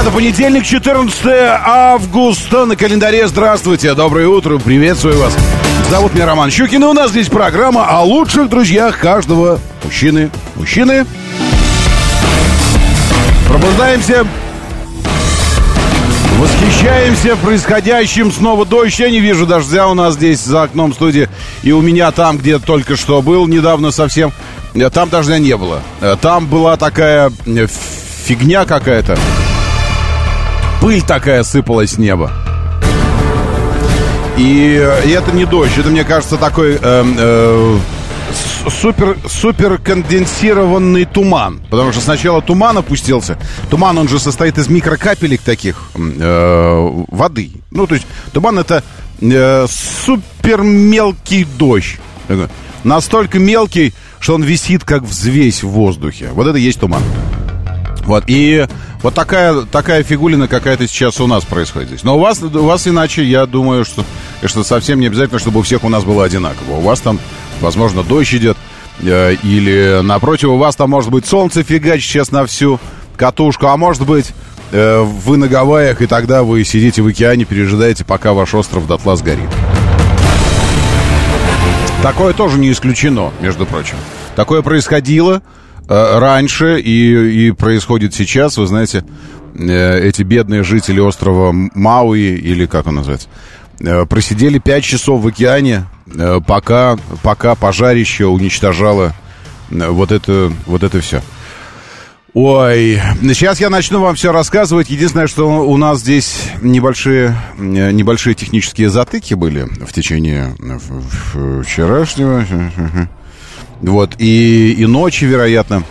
Это понедельник, 14 августа на календаре. Здравствуйте, доброе утро, приветствую вас. Зовут меня Роман Щукин, и у нас здесь программа о лучших друзьях каждого мужчины. Мужчины. Пробуждаемся, Восхищаемся происходящим. Снова дождь. Я не вижу дождя у нас здесь за окном студии. И у меня там, где только что был, недавно совсем, там дождя не было. Там была такая э, фигня какая-то. Пыль такая сыпалась с неба. И, и это не дождь, это, мне кажется, такой э, э, супер, супер конденсированный туман. Потому что сначала туман опустился. Туман, он же состоит из микрокапелек таких э, воды. Ну, то есть туман это э, супер мелкий дождь. Настолько мелкий, что он висит как взвесь в воздухе. Вот это и есть туман. Вот, и вот такая, такая фигулина какая-то сейчас у нас происходит здесь. Но у вас, у вас иначе, я думаю, что, что совсем не обязательно, чтобы у всех у нас было одинаково. У вас там возможно, дождь идет, э, или напротив, у вас там может быть солнце фигачит сейчас на всю катушку, а может быть, э, вы на Гавайях, и тогда вы сидите в океане, пережидаете, пока ваш остров дотла сгорит. Такое тоже не исключено, между прочим. Такое происходило раньше и, и происходит сейчас. Вы знаете, э, эти бедные жители острова Мауи, или как он называется, э, просидели 5 часов в океане, Э, пока, пока пожарище уничтожало э, вот это, вот это все. Ой, сейчас я начну вам все рассказывать. Единственное, что у нас здесь небольшие, э, небольшие технические затыки были в течение вчерашнего. Вот, и, и ночи, вероятно.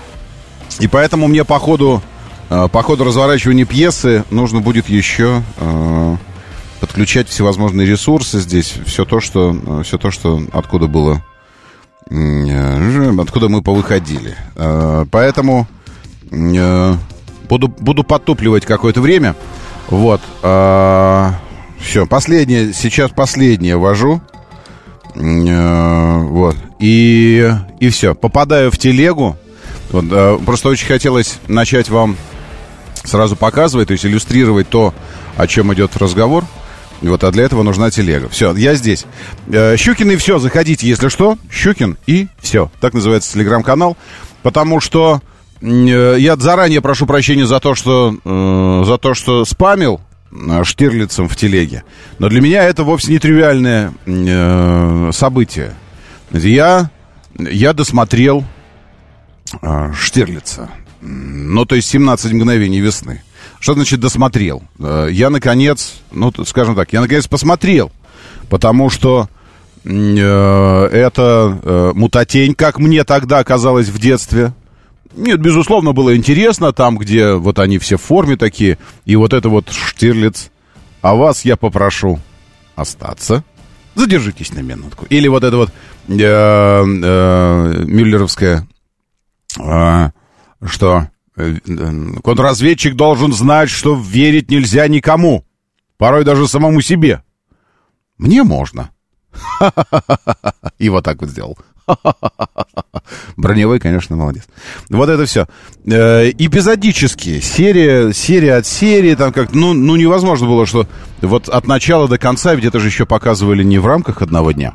И поэтому мне по ходу, по ходу разворачивания пьесы нужно будет еще подключать всевозможные ресурсы здесь, все то, что, э, все то, что откуда было, э, откуда мы повыходили. Э, поэтому буду, буду подтупливать какое-то время. Вот. Все, последнее, сейчас последнее вожу. Вот. И, и все. Попадаю в телегу. Вот, просто очень хотелось начать вам сразу показывать, то есть иллюстрировать то, о чем идет разговор. Вот, а для этого нужна телега. Все, я здесь. Э, Щукин и все, заходите, если что. Щукин и все. Так называется телеграм-канал. Потому что э, я заранее прошу прощения за то, что, э, за то, что спамил Штирлицем в телеге. Но для меня это вовсе не тривиальное событие. Я, я досмотрел Штирлица. Ну, то есть 17 мгновений весны. Что значит досмотрел? Э, я, наконец, ну, скажем так, я, наконец, посмотрел. Потому что э, это э, мутатень, как мне тогда казалось в детстве. Нет, безусловно, было интересно там, где вот они все в форме такие. И вот это вот Штирлиц. А вас я попрошу остаться. Задержитесь на минутку. Или вот это вот э, э, Мюллеровская, э, что Э, контрразведчик должен знать, что верить нельзя никому. Порой даже самому себе. Мне можно. И вот так вот сделал. Броневой, конечно, молодец. Вот это все. Э, эпизодические. Серия, серия от серии. Там как, ну, ну, невозможно было, что вот от начала до конца, ведь это же еще показывали не в рамках одного дня.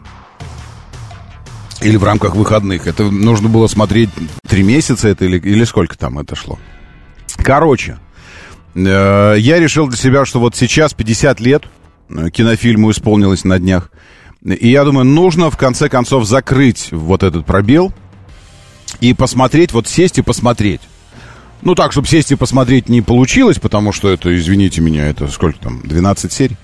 Или в рамках выходных. Это нужно было смотреть три месяца это или, или сколько там это шло. Короче, э, я решил для себя, что вот сейчас 50 лет э, кинофильму исполнилось на днях. И я думаю, нужно в конце концов закрыть вот этот пробел и посмотреть, вот сесть и посмотреть. Ну так, чтобы сесть и посмотреть не получилось, потому что это, извините меня, это сколько там, 12 серий.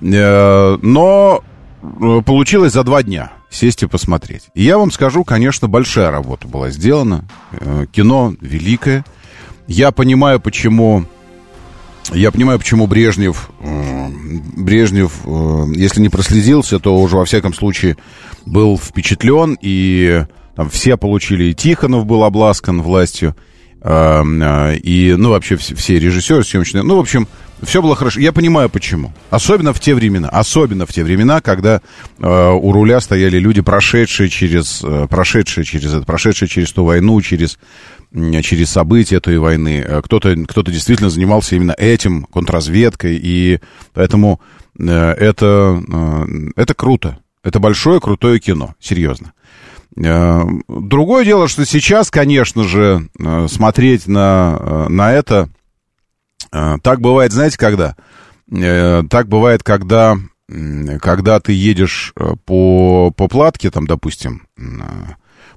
Э, но э, получилось за два дня сесть и посмотреть. И я вам скажу, конечно, большая работа была сделана. Э, кино великое. Я понимаю, почему Я понимаю, почему Брежнев, э, Брежнев, э, если не прослезился, то уже во всяком случае был впечатлен, и там все получили, и Тихонов был обласкан властью, э, и, ну, вообще все, режиссеры съемочные, ну, в общем, все было хорошо. Я понимаю, почему. Особенно в те времена. Особенно в те времена, когда у руля стояли люди, прошедшие через, прошедшие через это, прошедшие через ту войну, через, через события той войны. Э, кто-то, кто-то действительно занимался именно этим, контрразведкой. И поэтому э, это, э, это круто. Это большое, крутое кино. Серьезно. Другое дело, что сейчас, конечно же, смотреть на, на это так бывает, знаете, когда? Так бывает, когда, когда ты едешь по, по платке, там, допустим,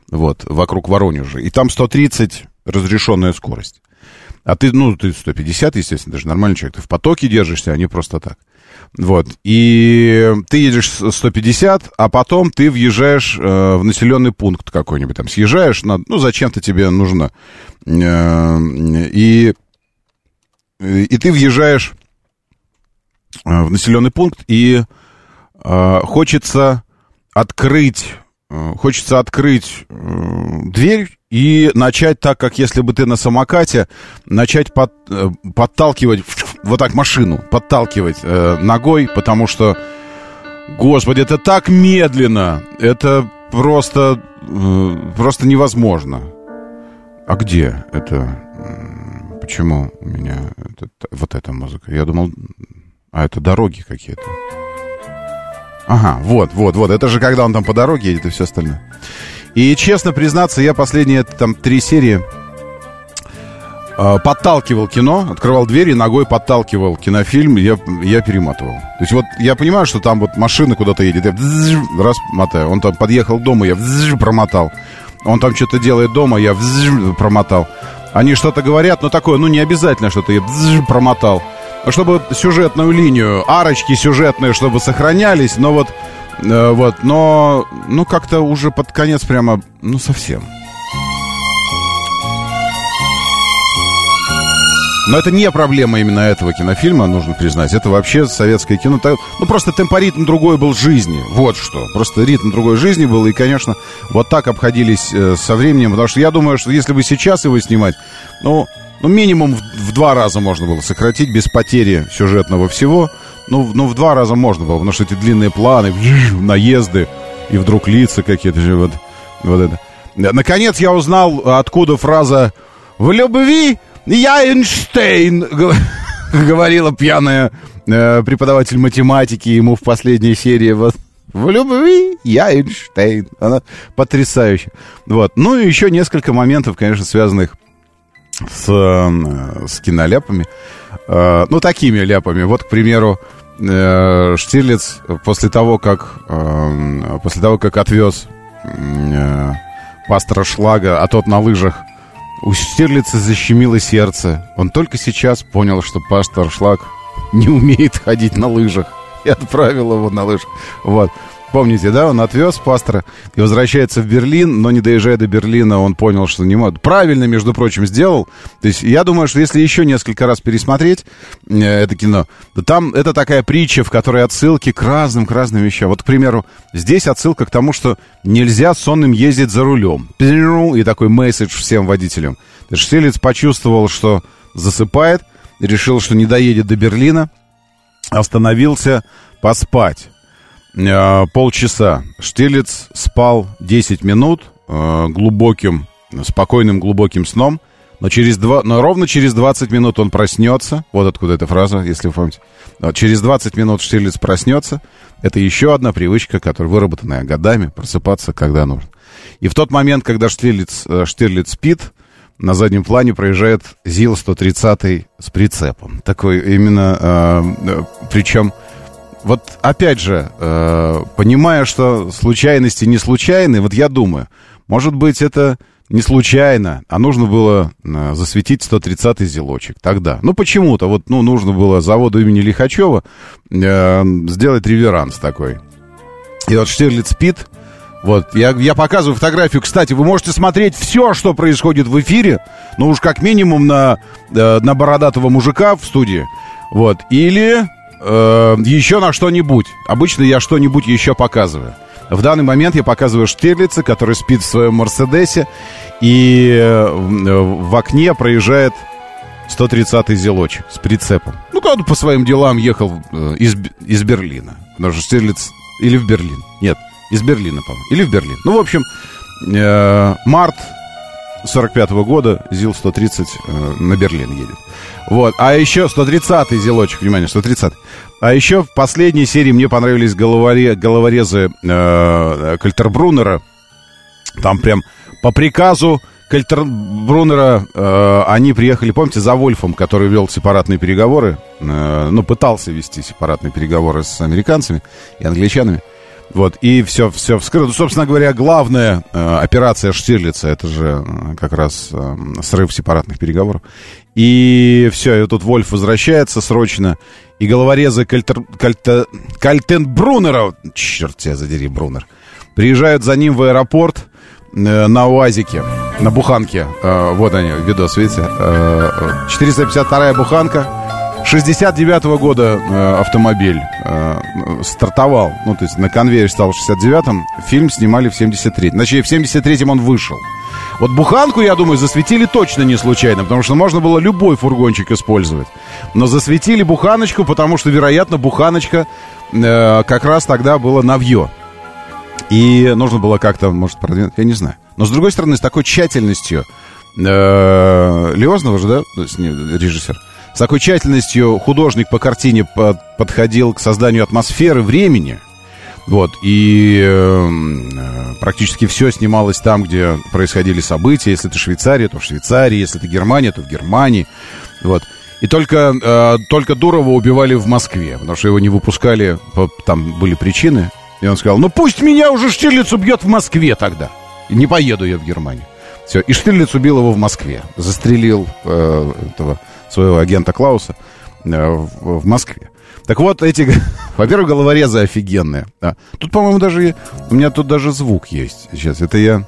вот, вокруг Воронежа, и там 130 разрешенная скорость. А ты, ну, ты 150, естественно, даже нормальный человек. Ты в потоке держишься, а не просто так. Вот. И ты едешь 150, а потом ты въезжаешь э, в населенный пункт какой-нибудь. Там съезжаешь, на, ну, зачем-то тебе нужно. Э, и и ты въезжаешь э, в населенный пункт, и э, хочется открыть, хочется открыть э, дверь и начать так, как если бы ты на самокате, начать под, э, подталкивать вот так машину, подталкивать э, ногой, потому что, господи, это так медленно, это просто, э, просто невозможно. А где это? Почему у меня это, вот эта музыка? Я думал, а это дороги какие-то. Ага, вот, вот, вот. Это же когда он там по дороге едет и все остальное. И честно признаться, я последние там три серии э, подталкивал кино, открывал двери, ногой подталкивал кинофильм, я, я перематывал. То есть вот я понимаю, что там вот машина куда-то едет, я раз мотаю. Он там подъехал дома, я промотал. Он там что-то делает дома, я промотал. Они что-то говорят, но такое, ну не обязательно, что ты промотал. Чтобы сюжетную линию, арочки сюжетные, чтобы сохранялись, но вот, э, вот, но, ну как-то уже под конец прямо, ну совсем. Но это не проблема именно этого кинофильма, нужно признать. Это вообще советское кино. Ну, просто темпоритм другой был жизни. Вот что. Просто ритм другой жизни был. И, конечно, вот так обходились э, со временем. Потому что я думаю, что если бы сейчас его снимать, ну, ну минимум в, в два раза можно было сократить без потери сюжетного всего. Ну, ну, в два раза можно было, потому что эти длинные планы, наезды, и вдруг лица какие-то. Вот, вот это. Наконец я узнал, откуда фраза «В любви я Эйнштейн, говорила пьяная э, преподаватель математики ему в последней серии. Вот, в любви я Эйнштейн. Она потрясающая. Вот. Ну и еще несколько моментов, конечно, связанных с, э, с киноляпами. Э, ну, такими ляпами. Вот, к примеру, э, Штирлиц после того, как, э, после того, как отвез пастора Шлага, а тот на лыжах у Штирлица защемило сердце. Он только сейчас понял, что пастор Шлак не умеет ходить на лыжах. И отправил его на лыжах. Вот. Помните, да, он отвез пастора и возвращается в Берлин, но не доезжая до Берлина, он понял, что не может. Правильно, между прочим, сделал. То есть я думаю, что если еще несколько раз пересмотреть э, это кино, то там это такая притча, в которой отсылки к разным, к разным вещам. Вот, к примеру, здесь отсылка к тому, что нельзя сонным ездить за рулем. И такой месседж всем водителям. Штилец почувствовал, что засыпает, решил, что не доедет до Берлина, остановился поспать. Э, полчаса. Штилец спал 10 минут э, глубоким, спокойным глубоким сном. Но, через два, но ровно через 20 минут он проснется. Вот откуда эта фраза, если вы помните. Через 20 минут Штирлиц проснется. Это еще одна привычка, которая выработанная годами, просыпаться, когда нужно. И в тот момент, когда Штирлиц, э, Штирлиц спит, на заднем плане проезжает ЗИЛ-130 с прицепом. Такой именно, э, причем вот опять же, э, понимая, что случайности не случайны, вот я думаю, может быть, это не случайно, а нужно было э, засветить 130-й зелочек тогда. Ну, почему-то, вот, ну, нужно было заводу имени Лихачева э, сделать реверанс такой. И вот Штирлиц спит, Вот, я, я показываю фотографию. Кстати, вы можете смотреть все, что происходит в эфире. Ну уж как минимум на, э, на бородатого мужика в студии. Вот, или э, еще на что-нибудь. Обычно я что-нибудь еще показываю. В данный момент я показываю Штирлица, который спит в своем Мерседесе, и э, в окне проезжает 130-й зелочек с прицепом. Ну, когда по своим делам ехал э, из, из Берлина. Потому что Штирлиц... Или в Берлин. Нет, из Берлина, по-моему. Или в Берлин. Ну, в общем, э, март 45 -го года ЗИЛ-130 э, на Берлин едет. Вот. А еще 130-й зелочек, внимание, 130 А еще в последней серии мне понравились головаре, головорезы э, Кальтербруннера. Там прям по приказу Кальтербруннера э, они приехали, помните, за Вольфом, который вел сепаратные переговоры, э, ну, пытался вести сепаратные переговоры с американцами и англичанами. Вот, и все, все вскрыто. Собственно говоря, главная э, операция Штирлица, это же э, как раз э, срыв сепаратных переговоров. И все, и тут Вольф возвращается срочно, и головорезы Кальтер, Кальте, Кальтенбруннера, черт тебя задери, Брунер, приезжают за ним в аэропорт э, на УАЗике, на буханке. Э, вот они, видос, видите? Э, 452-я буханка 69-го года э, автомобиль э, стартовал, ну, то есть на конвейере стал в 69-м, фильм снимали в 73-м. Значит, в 73-м он вышел. Вот буханку, я думаю, засветили точно не случайно, потому что можно было любой фургончик использовать. Но засветили буханочку, потому что, вероятно, буханочка э, как раз тогда было навье. И нужно было как-то, может, продвинуть, я не знаю. Но, с другой стороны, с такой тщательностью э, Леознова же, да, режиссер, с такой тщательностью художник по картине под, подходил к созданию атмосферы времени. Вот, и э, практически все снималось там, где происходили события. Если это Швейцария, то в Швейцарии. Если это Германия, то в Германии. Вот. И только, э, только Дурова убивали в Москве, потому что его не выпускали, там были причины. И он сказал, ну пусть меня уже Штирлиц убьет в Москве тогда. И не поеду я в Германию. Все, и Штирлиц убил его в Москве. Застрелил э, этого своего агента Клауса э, в, Москве. Так вот, эти, во-первых, головорезы офигенные. Да. Тут, по-моему, даже... У меня тут даже звук есть. Сейчас, это я...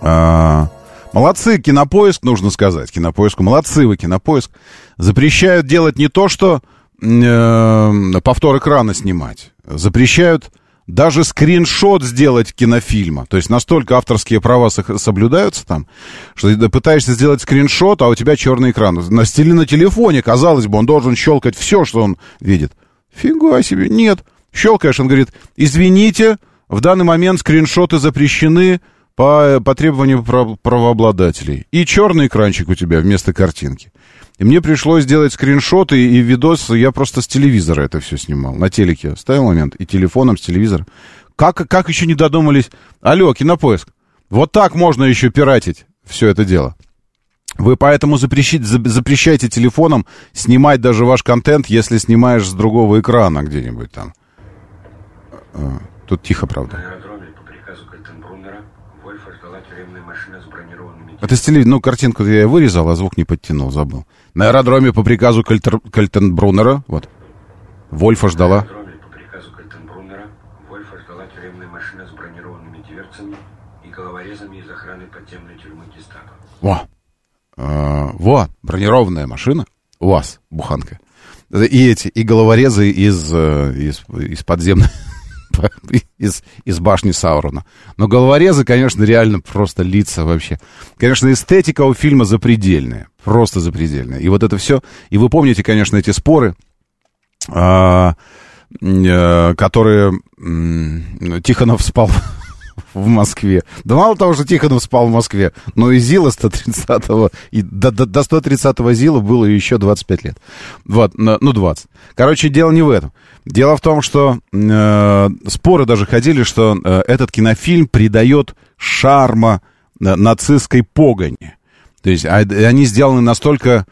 А, молодцы, кинопоиск, нужно сказать. Кинопоиску. Молодцы вы, кинопоиск. Запрещают делать не то, что э, повтор экрана снимать. Запрещают даже скриншот сделать кинофильма. То есть настолько авторские права соблюдаются там, что ты пытаешься сделать скриншот, а у тебя черный экран. На стиле на телефоне, казалось бы, он должен щелкать все, что он видит. Фига себе, нет. Щелкаешь, он говорит, извините, в данный момент скриншоты запрещены по, по требованию правообладателей. И черный экранчик у тебя вместо картинки. И мне пришлось сделать скриншоты и видос. Я просто с телевизора это все снимал. На телеке ставил момент. И телефоном с телевизора. Как, как еще не додумались? Алло, кинопоиск. Вот так можно еще пиратить все это дело. Вы поэтому запрещите, запрещайте телефоном снимать даже ваш контент, если снимаешь с другого экрана где-нибудь там. А, тут тихо, правда. Это с телевизора. Ну, картинку я вырезал, а звук не подтянул, забыл. На аэродроме по приказу Кальтер... Кальтенбруннера, вот, Вольфа ждала. На аэродроме по приказу Кальтенбруннера Вольфа ждала тюремная машина с бронированными дверцами и головорезами из охраны подземной тюрьмы Гестапо. Во! А, во, бронированная машина у вас, буханка. И эти, и головорезы из, э, из, из подземной из, из башни Саурона. Но головорезы, конечно, реально просто лица вообще. Конечно, эстетика у фильма запредельная. Просто запредельная. И вот это все... И вы помните, конечно, эти споры, а, а, которые Тихонов спал в Москве. Да мало того, что Тихонов спал в Москве, но и Зила 130-го, и до, до, до 130-го Зила было еще 25 лет. Вот, ну 20. Короче, дело не в этом. Дело в том, что э, споры даже ходили, что э, этот кинофильм придает шарма э, нацистской погони. То есть а, они сделаны настолько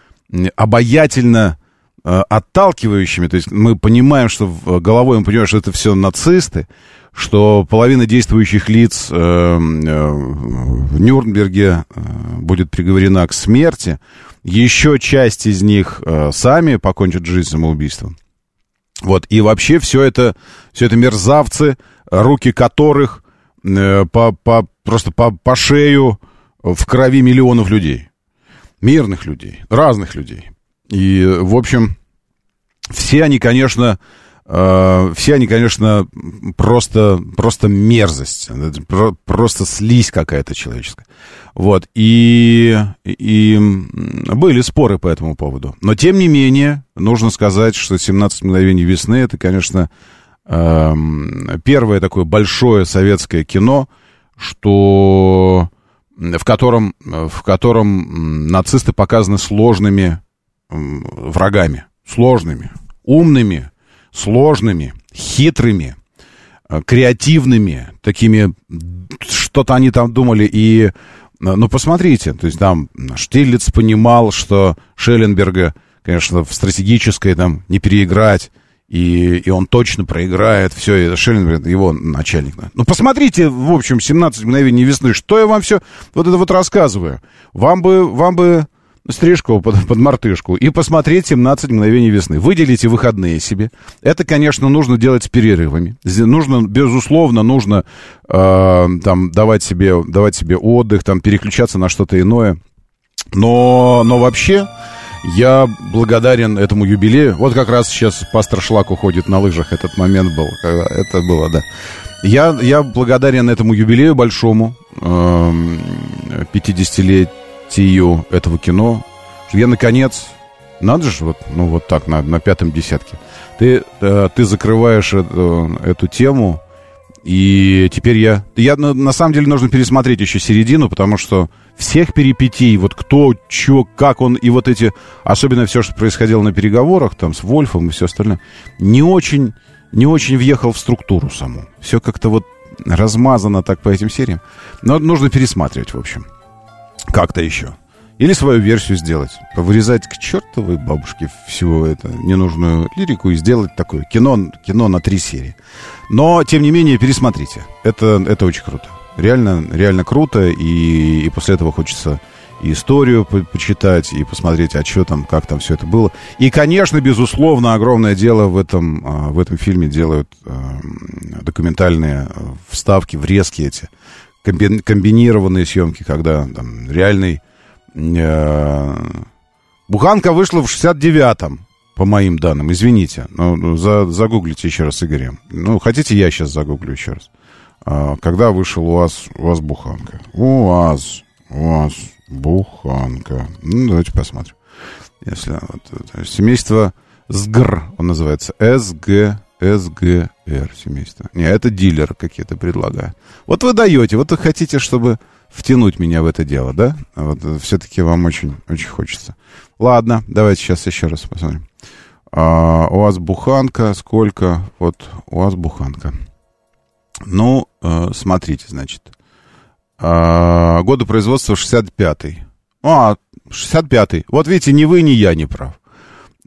обаятельно э, отталкивающими, то есть мы понимаем, что головой мы понимаем, что это все нацисты, что половина действующих лиц э, э, в Нюрнберге э, будет приговорена к смерти, еще часть из них сами покончат жизнь самоубийством. Вот, и вообще все это, все это мерзавцы, руки которых по, по, просто по, по шею в крови миллионов людей. Мирных людей, разных людей. И, в общем, все они, конечно, все они, конечно, просто, просто мерзость, просто слизь какая-то человеческая. Вот, и, и были споры по этому поводу. Но, тем не менее, нужно сказать, что «17 мгновений весны» — это, конечно, эм, первое такое большое советское кино, что в котором, в котором нацисты показаны сложными врагами, сложными, умными, сложными, хитрыми, э, креативными, такими, что-то они там думали, и, э, ну, посмотрите, то есть там Штирлиц понимал, что Шелленберга, конечно, в стратегической там не переиграть, и, и он точно проиграет. Все, это Шелленберг, его начальник. Ну, посмотрите, в общем, 17 мгновений весны. Что я вам все вот это вот рассказываю? Вам бы, вам бы стрижку под, под мартышку и посмотреть 17 мгновений весны. Выделите выходные себе. Это, конечно, нужно делать с перерывами. Нужно, безусловно, нужно э, там, давать, себе, давать себе отдых, там, переключаться на что-то иное. Но, но вообще... Я благодарен этому юбилею. Вот как раз сейчас пастор Шлак уходит на лыжах. Этот момент был. Это было, да. Я, я благодарен этому юбилею большому, эм, 50-летию Тию этого кино, что я, наконец, надо же, вот, ну, вот так, на, на пятом десятке. Ты, э, ты закрываешь эту, э, эту тему, и теперь я... Я, на, на самом деле, нужно пересмотреть еще середину, потому что всех перипетий, вот кто, что, как он, и вот эти... Особенно все, что происходило на переговорах, там, с Вольфом и все остальное, не очень, не очень въехал в структуру саму. Все как-то вот размазано так по этим сериям. Но нужно пересматривать, в общем. Как-то еще. Или свою версию сделать. Вырезать к чертовой бабушке всю эту ненужную лирику и сделать такое кино, кино на три серии. Но, тем не менее, пересмотрите. Это, это очень круто. Реально, реально круто, и, и после этого хочется и историю по почитать, и посмотреть, а что там, как там все это было. И, конечно, безусловно, огромное дело в этом, а, в этом фильме делают а, документальные вставки, врезки эти, комбинированные съемки, когда там реальный... Э, Буханка вышла в 69-м, по моим данным, извините. Ну, за, загуглите еще раз Игорем. Ну, хотите, я сейчас загуглю еще раз. А, когда вышел у вас, у вас буханка? У вас, у вас буханка. Ну, давайте посмотрим. Если вот, семейство СГР, он называется, СГ, СГР семейство. Не, это дилер какие-то предлагают. Вот вы даете, вот вы хотите, чтобы втянуть меня в это дело, да? Вот все-таки вам очень, очень хочется. Ладно, давайте сейчас еще раз посмотрим. А, у вас буханка, сколько? Вот у вас буханка. Ну, э, смотрите, значит. Э, годы производства 65-й. А, 65-й. Вот видите, ни вы, ни я не прав.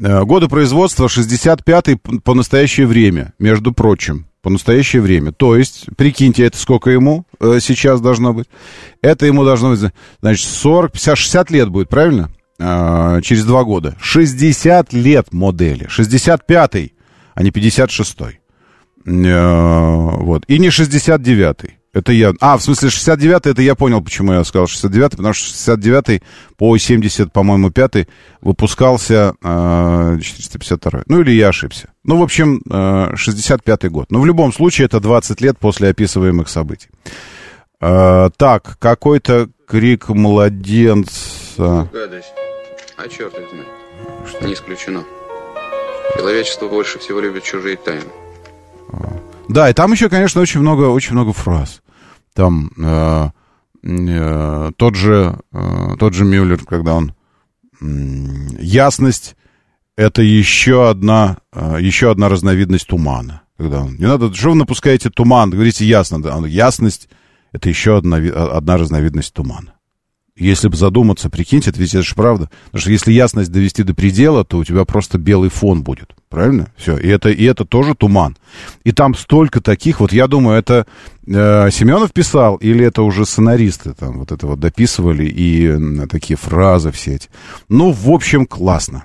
Э, годы производства 65-й по настоящее время, между прочим. По настоящее время. То есть, прикиньте, это сколько ему э, сейчас должно быть? Это ему должно быть, значит, 40, 50, 60 лет будет, правильно? Э, через два года. 60 лет модели. 65-й, а не 56-й. Э, вот. И не 69-й. Это я... А, в смысле, 69-й, это я понял, почему я сказал 69-й, потому что 69-й по 70, по-моему, 5 выпускался э, 452 Ну, или я ошибся. Ну, в общем, э, 65-й год. Но в любом случае, это 20 лет после описываемых событий. Э, так, какой-то крик младенца... Гадость. А черт их знает. Что? Не исключено. Человечество больше всего любит чужие тайны. Да, и там еще, конечно, очень много, очень много фраз. Там э, э, тот же, э, тот же Мюллер, когда он э, ясность это еще одна, э, еще одна разновидность тумана. Когда он, не надо, что вы напускаете туман, говорите ясно, да, ясность это еще одна, одна разновидность тумана если бы задуматься, прикиньте, это ведь это же правда. Потому что если ясность довести до предела, то у тебя просто белый фон будет. Правильно? Все. И это, и это тоже туман. И там столько таких. Вот я думаю, это э, Семенов писал, или это уже сценаристы там вот это вот дописывали, и э, такие фразы все эти. Ну, в общем, классно.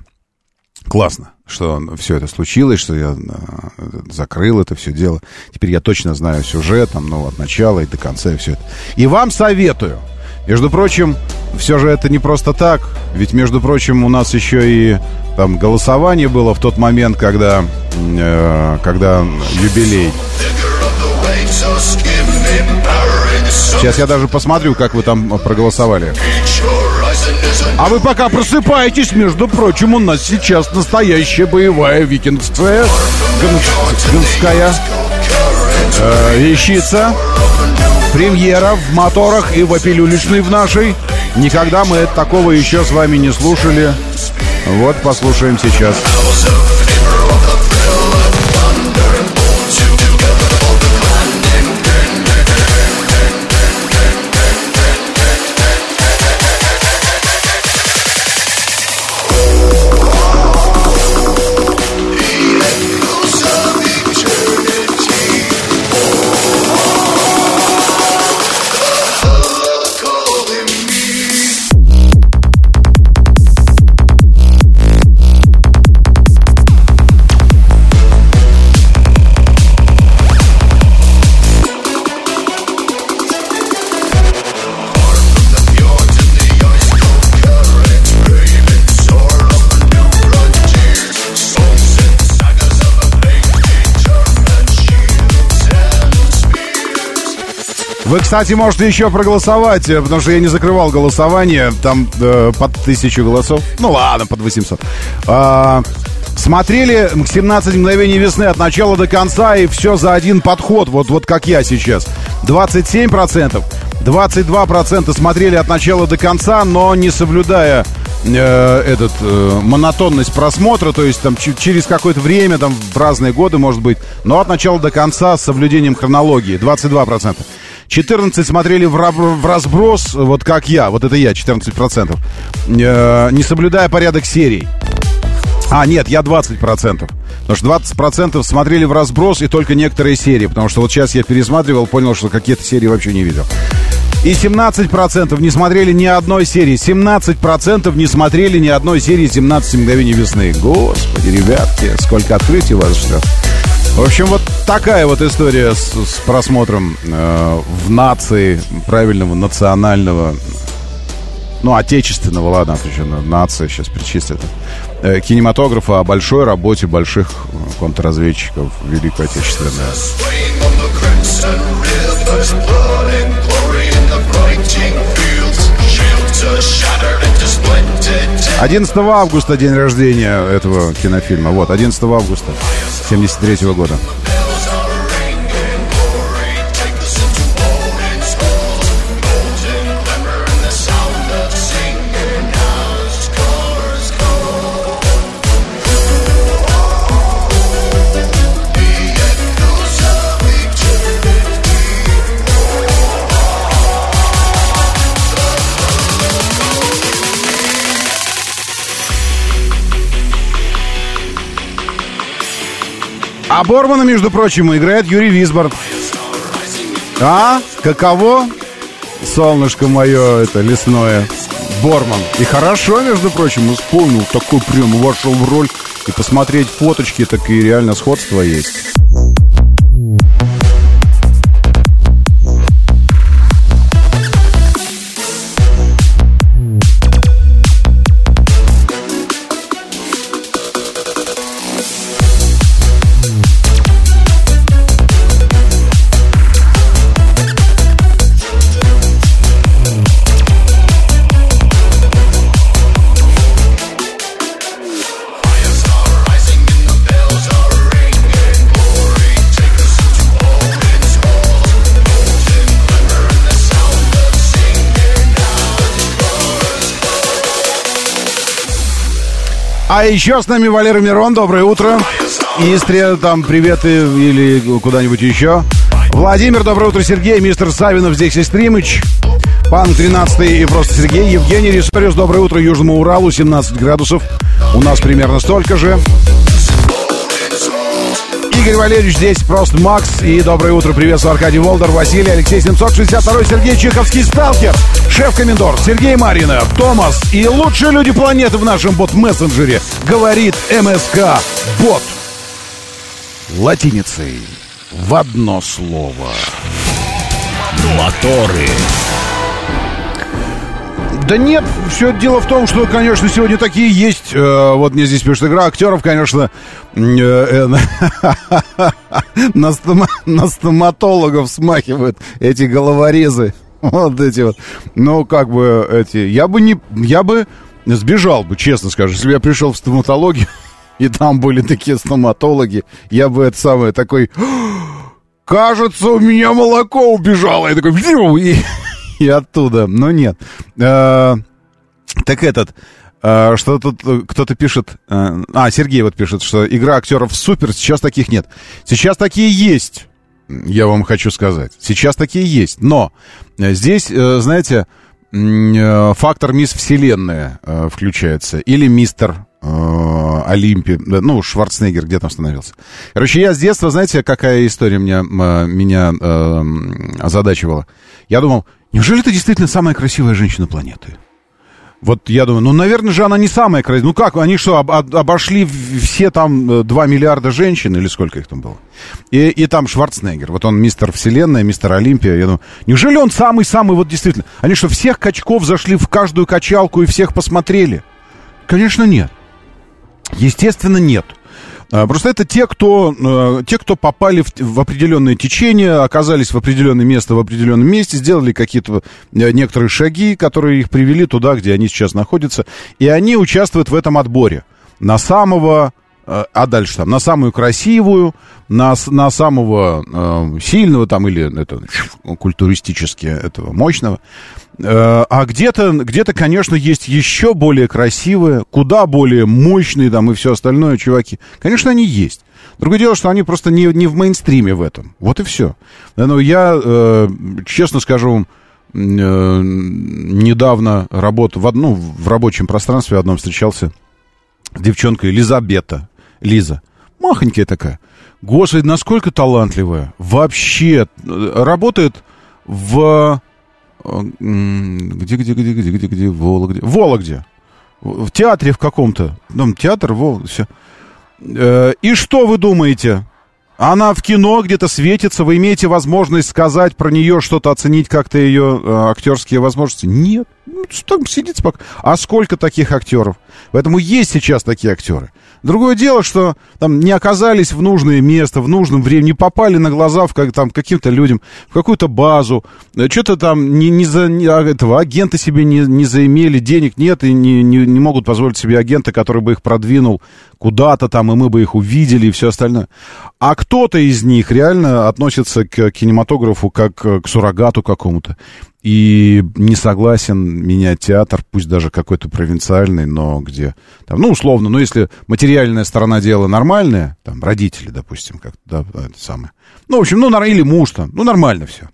Классно. что все это случилось, что я э, закрыл это все дело. Теперь я точно знаю сюжет, там, ну, от начала и до конца и все это. И вам советую. Между прочим, все же это не просто так. Ведь, между прочим, у нас еще и там голосование было в тот момент, когда, э, когда юбилей. Сейчас я даже посмотрю, как вы там проголосовали. А вы пока просыпаетесь, между прочим, у нас сейчас настоящая боевая викингская гонская э, вещица. Премьера в моторах и в опилюлечной в нашей. Никогда мы такого еще с вами не слушали. Вот послушаем сейчас. Вы, кстати, можете еще проголосовать, э, потому что я не закрывал голосование. Там э, под тысячу голосов. Ну ладно, под 800. А, смотрели 17 мгновений весны от начала до конца, и все за один подход. Вот, вот как я сейчас. 27%. 22% смотрели от начала до конца, но не соблюдая э, этот э, монотонность просмотра, то есть там через какое-то время, там в разные годы, может быть, но от начала до конца с соблюдением хронологии 22%. 14 смотрели в, в разброс, вот как я, вот это я, 14%, э, не соблюдая порядок серий. А, нет, я 20%. Потому что 20% смотрели в разброс и только некоторые серии. Потому что вот сейчас я пересматривал, понял, что какие-то серии вообще не видел. И 17% не смотрели ни одной серии. 17% не смотрели ни одной серии 17 мгновений весны. Господи, ребятки, сколько открытий у вас что. В общем, вот такая вот история с, с просмотром э, в нации правильного национального, ну, отечественного, ладно, отвечу, нация сейчас перечислят, э, кинематографа о большой работе больших контрразведчиков Великой Отечественной. 11 августа день рождения этого кинофильма. Вот, 11 августа. 73 года. А Бормана, между прочим, играет Юрий Висборд. А? Каково? Солнышко мое, это лесное. Борман. И хорошо, между прочим, исполнил такой прям, вошел в роль. И посмотреть фоточки, так и реально сходство есть. А еще с нами Валера Мирон. Доброе утро. Истрия, там приветы или куда-нибудь еще. Владимир, доброе утро, Сергей, мистер Савинов, здесь и Стримыч. Пан 13 и просто Сергей. Евгений Ристорис, доброе утро, Южному Уралу, 17 градусов. У нас примерно столько же. Игорь Валерьевич здесь, просто Макс. И доброе утро, приветствую Аркадий Волдер, Василий, Алексей 762, Сергей Чеховский, Сталкер, шеф-комендор, Сергей Марина, Томас и лучшие люди планеты в нашем бот-мессенджере, говорит МСК Бот. Латиницей в одно слово. Моторы. Да нет, все дело в том, что, конечно, сегодня такие есть. Э, вот мне здесь пишет игра актеров, конечно, э, э, на, стома, на стоматологов смахивают эти головорезы. Вот эти вот. Ну, как бы эти. Я бы не. Я бы сбежал бы, честно скажу. Если бы я пришел в стоматологию, и там были такие стоматологи, я бы это самое такой. Кажется, у меня молоко убежало. Я такой, и, и оттуда. Но нет. А, так этот, а, что тут кто-то пишет... А, Сергей вот пишет, что игра актеров супер, сейчас таких нет. Сейчас такие есть, я вам хочу сказать. Сейчас такие есть. Но здесь, знаете, фактор мисс Вселенная включается. Или мистер Олимпи, ну, Шварценеггер где там становился. Короче, я с детства, знаете, какая история меня, меня э, озадачивала? Я думал, Неужели это действительно самая красивая женщина планеты? Вот я думаю, ну, наверное же она не самая красивая. Ну как, они что, об, обошли все там 2 э, миллиарда женщин, или сколько их там было? И, и там Шварценеггер, вот он мистер Вселенная, мистер Олимпия. Я думаю, неужели он самый-самый, вот действительно? Они что, всех качков зашли в каждую качалку и всех посмотрели? Конечно, нет. Естественно, нет. А, просто это те, кто, э, те, кто попали в, в определенное течение, оказались в определенное место в определенном месте, сделали какие-то э, некоторые шаги, которые их привели туда, где они сейчас находятся, и они участвуют в этом отборе. На самого а дальше там на самую красивую, на, на самого э, сильного там или это, культуристически этого мощного. Э, а где-то, где-то, конечно, есть еще более красивые, куда более мощные там и все остальное, чуваки. Конечно, они есть. Другое дело, что они просто не, не в мейнстриме в этом. Вот и все. Но я, э, честно скажу э, недавно работал в, одну, в рабочем пространстве одном встречался с девчонкой Лизабета. Лиза. Махонькая такая. Господи, насколько талантливая. Вообще. Работает в... Где, где, где, где, где, где, Вологде. Вологде. В театре в каком-то. Там театр, Вологде, все. И что вы думаете? Она в кино где-то светится, вы имеете возможность сказать про нее, что-то оценить как-то ее э, актерские возможности? Нет. Ну, там сидит спокойно. А сколько таких актеров? Поэтому есть сейчас такие актеры. Другое дело, что там не оказались в нужное место, в нужном времени, не попали на глаза в как, там, каким-то людям, в какую-то базу, э, что-то там не, не за, не, а, этого агента себе не, не заимели, денег нет и не, не, не могут позволить себе агента, который бы их продвинул куда-то там, и мы бы их увидели и все остальное. А кто-то из них реально относится к кинематографу как к суррогату какому-то и не согласен менять театр, пусть даже какой-то провинциальный, но где, там, ну, условно, ну, если материальная сторона дела нормальная, там, родители, допустим, как да, это самое, ну, в общем, ну, или муж там, ну, нормально все.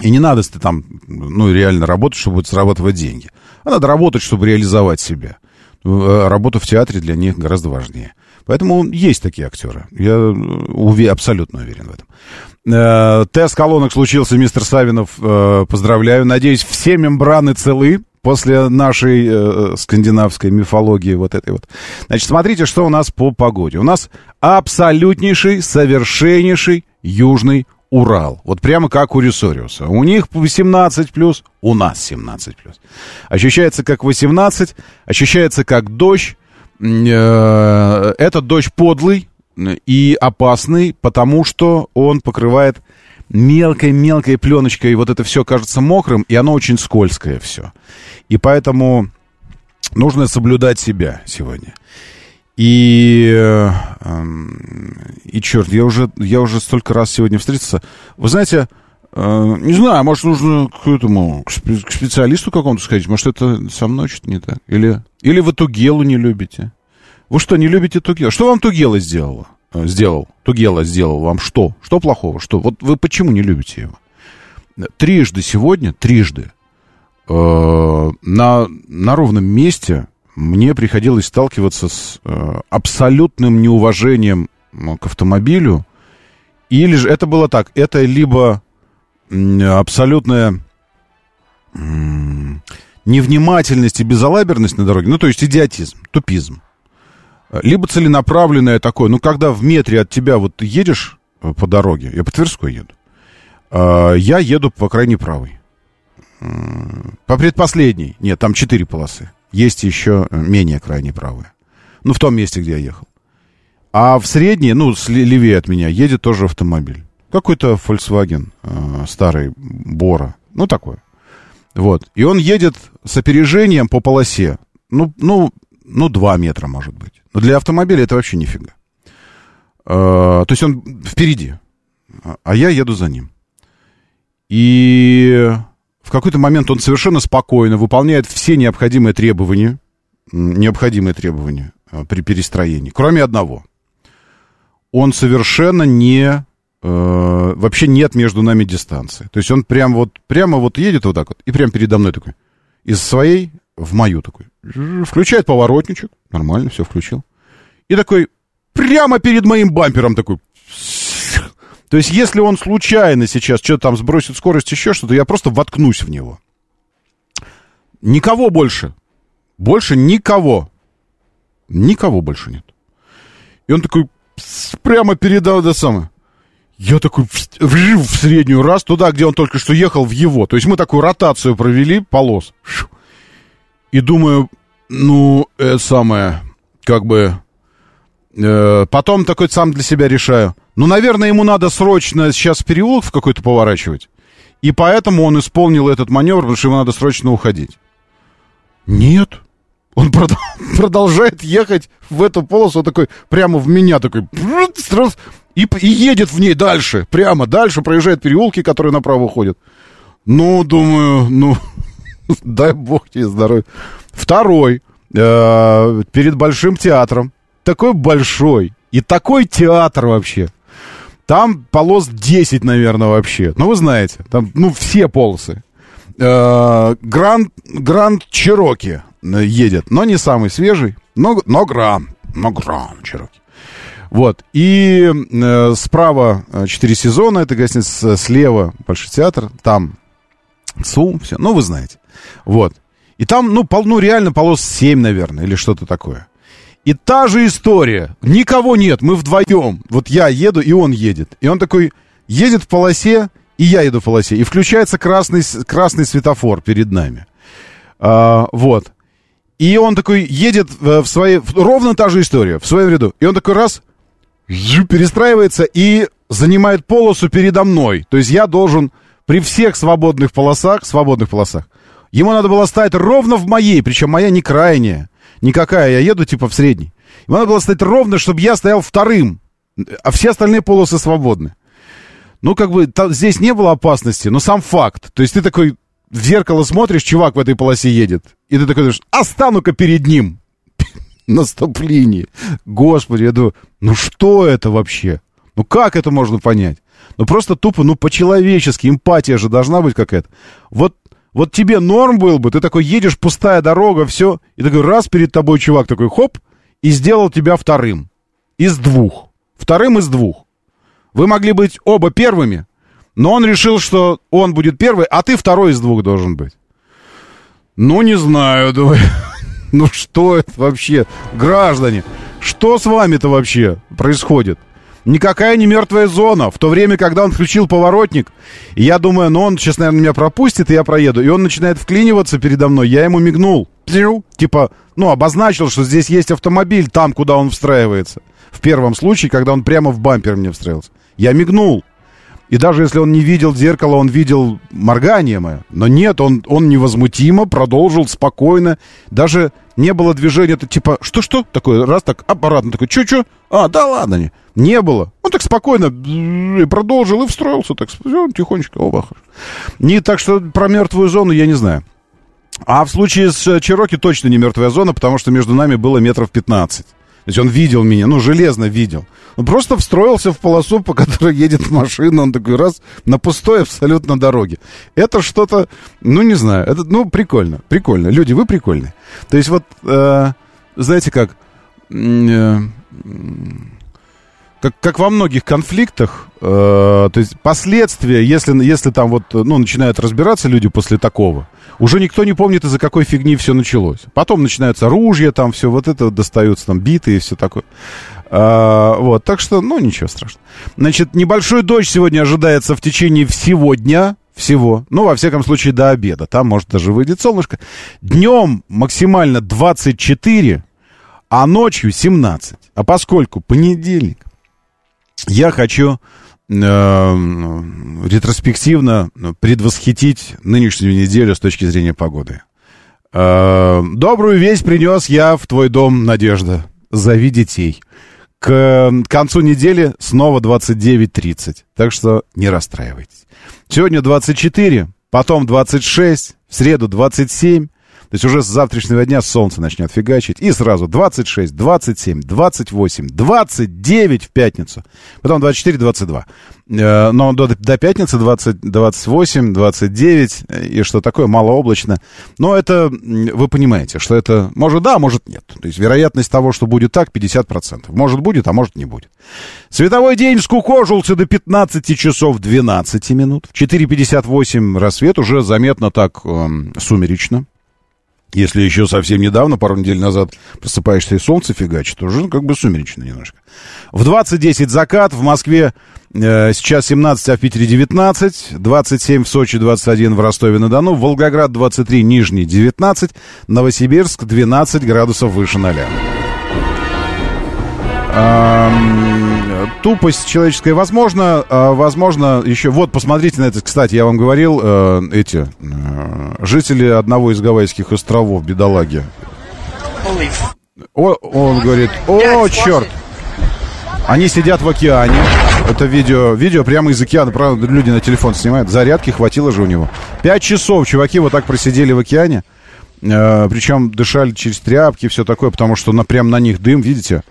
И не надо там, ну, реально работать, чтобы зарабатывать деньги. А надо работать, чтобы реализовать себя. Э, работа в театре для них гораздо важнее. Поэтому есть такие актеры. Я э, уве- абсолютно уверен в этом. Э, тест колонок случился, мистер Савинов. Э, поздравляю. Надеюсь, все мембраны целы после нашей э, скандинавской мифологии вот этой вот. Значит, смотрите, что у нас по погоде. У нас абсолютнейший, совершеннейший южный Урал. Вот прямо как у Ресориуса. У них 18 плюс, у нас 17 плюс. Ощущается как 18, ощущается как дождь, этот дождь подлый и опасный, потому что он покрывает мелкой-мелкой пленочкой, вот это все кажется мокрым, и оно очень скользкое все. И поэтому нужно соблюдать себя сегодня. И, э, и черт, я уже, я уже столько раз сегодня встретился. Вы знаете, э, не знаю, может, нужно к этому, к специалисту какому-то сходить. Может, это со мной что-то не так? Или или вы Тугелу не любите? Вы что, не любите Тугела? Что вам Тугела сделала? Э, сделал. Тугела сделал вам что? Что плохого? Что? Вот вы почему не любите его? Трижды сегодня, трижды, э, на, на ровном месте мне приходилось сталкиваться с э, абсолютным неуважением э, к автомобилю, или же это было так, это либо абсолютная невнимательность и безалаберность на дороге, ну, то есть идиотизм, тупизм. Либо целенаправленное такое, ну, когда в метре от тебя вот едешь э, по дороге, я по Тверской еду, а, я еду по крайней правой. По предпоследней. Нет, там четыре полосы. Есть еще э, менее крайне правая. Ну, в том месте, где я ехал. А в средней, ну, левее от меня, едет тоже автомобиль. Какой-то Volkswagen э, старый, Бора. Ну, такой. Вот. И он едет с опережением по полосе. Ну, ну, ну, 2 метра, может быть. Но для автомобиля это вообще нифига. Э, то есть он впереди. А я еду за ним. И в какой-то момент он совершенно спокойно выполняет все необходимые требования, необходимые требования э, при перестроении, кроме одного. Он совершенно не вообще нет между нами дистанции. То есть он прям вот, прямо вот едет вот так вот, и прямо передо мной такой. Из своей в мою такой. Включает поворотничек. Нормально, все включил. И такой прямо перед моим бампером такой. То есть, если он случайно сейчас что-то там сбросит скорость, еще что-то, я просто воткнусь в него. Никого больше. Больше никого. Никого больше нет. И он такой прямо передал это самое. Я такой в, в среднюю раз туда, где он только что ехал, в его. То есть мы такую ротацию провели полос. И думаю, ну, это самое, как бы... Э, потом такой сам для себя решаю. Ну, наверное, ему надо срочно сейчас переулок в какой-то поворачивать. И поэтому он исполнил этот маневр, потому что ему надо срочно уходить. Нет. Он продолжает ехать в эту полосу, такой прямо в меня, такой и, и едет в ней дальше, прямо дальше, проезжает переулки, которые направо уходят. Ну, думаю, ну, дай бог тебе здоровья. Второй, э, перед Большим театром, такой большой, и такой театр вообще. Там полос 10, наверное, вообще. Ну, вы знаете, там, ну, все полосы. Э, Гранд, Гранд Чироки едет, но не самый свежий, но, но Гранд, но Гранд Чироки. Вот. И э, справа 4 э, сезона, это гостиница, слева Большой театр, там СУ, все, ну, вы знаете. Вот. И там, ну, пол, ну, реально полос 7, наверное, или что-то такое. И та же история. Никого нет, мы вдвоем. Вот я еду, и он едет. И он такой едет в полосе, и я еду в полосе. И включается красный, красный светофор перед нами. А, вот. И он такой едет в своей... Ровно та же история, в своем ряду. И он такой раз перестраивается и занимает полосу передо мной. То есть я должен при всех свободных полосах, свободных полосах, ему надо было стать ровно в моей, причем моя не крайняя, никакая, я еду типа в средней. Ему надо было стать ровно, чтобы я стоял вторым, а все остальные полосы свободны. Ну, как бы, там, здесь не было опасности, но сам факт. То есть ты такой в зеркало смотришь, чувак в этой полосе едет, и ты такой думаешь, а стану-ка перед ним на стоп-линии. Господи, я думаю, ну что это вообще? Ну как это можно понять? Ну просто тупо, ну по-человечески, эмпатия же должна быть какая-то. Вот, вот тебе норм был бы, ты такой едешь, пустая дорога, все, и такой раз перед тобой чувак такой хоп, и сделал тебя вторым. Из двух. Вторым из двух. Вы могли быть оба первыми, но он решил, что он будет первый, а ты второй из двух должен быть. Ну, не знаю, думаю. Ну что это вообще? Граждане, что с вами-то вообще происходит? Никакая не мертвая зона. В то время, когда он включил поворотник, и я думаю, ну он сейчас, наверное, меня пропустит, и я проеду. И он начинает вклиниваться передо мной. Я ему мигнул. Типа, ну, обозначил, что здесь есть автомобиль там, куда он встраивается. В первом случае, когда он прямо в бампер мне встроился. Я мигнул. И даже если он не видел зеркало, он видел моргание мое. Но нет, он, он невозмутимо продолжил спокойно. Даже не было движения, это типа, что-что? Такой раз так, аппаратно такой, чё-чё? А, да ладно, не. Не было. Он так спокойно и продолжил, и встроился так, тихонечко, оба. Не так что про мертвую зону я не знаю. А в случае с Чироки точно не мертвая зона, потому что между нами было метров 15. То есть он видел меня, ну, железно видел. Он просто встроился в полосу, по которой едет машина, он такой раз на пустой абсолютно дороге. Это что-то, ну, не знаю, это, ну, прикольно, прикольно. Люди, вы прикольные. То есть вот, э, знаете как, э, как, как во многих конфликтах, э, то есть последствия, если, если там вот, ну, начинают разбираться люди после такого, уже никто не помнит, из-за какой фигни все началось. Потом начинаются ружья, там все вот это достаются, там биты и все такое. А, вот, так что, ну, ничего страшного. Значит, небольшой дождь сегодня ожидается в течение всего дня, всего. Ну, во всяком случае, до обеда. Там, может, даже выйдет солнышко. Днем максимально 24, а ночью 17. А поскольку понедельник, я хочу э, ретроспективно предвосхитить нынешнюю неделю с точки зрения погоды. Э, добрую весть принес я в твой дом, Надежда. Зови детей. К концу недели снова 29.30. Так что не расстраивайтесь. Сегодня 24, потом 26, в среду 27, то есть уже с завтрашнего дня солнце начнет фигачить. И сразу 26, 27, 28, 29 в пятницу. Потом 24, 22. Э, но до, до пятницы 20, 28, 29. И что такое, малооблачно. Но это, вы понимаете, что это может да, может нет. То есть вероятность того, что будет так, 50%. Может будет, а может не будет. Световой день скукожился до 15 часов 12 минут. В 4.58 рассвет уже заметно так э, сумеречно. Если еще совсем недавно, пару недель назад, просыпаешься и солнце фигачит, уже как бы сумеречно немножко. В 20.10 закат, в Москве э, сейчас 17, а в Питере 19, 27 в Сочи, 21 в Ростове-на-Дону, Волгоград 23, Нижний 19, Новосибирск 12 градусов выше 0 тупость человеческая. Возможно, а, возможно, еще... Вот, посмотрите на это. Кстати, я вам говорил, э, эти э, жители одного из Гавайских островов, бедолаги. О, он говорит, о, черт! Они сидят в океане. Это видео, видео прямо из океана. Правда, люди на телефон снимают. Зарядки хватило же у него. Пять часов чуваки вот так просидели в океане. Э, причем дышали через тряпки, все такое, потому что на, прям на них дым, видите?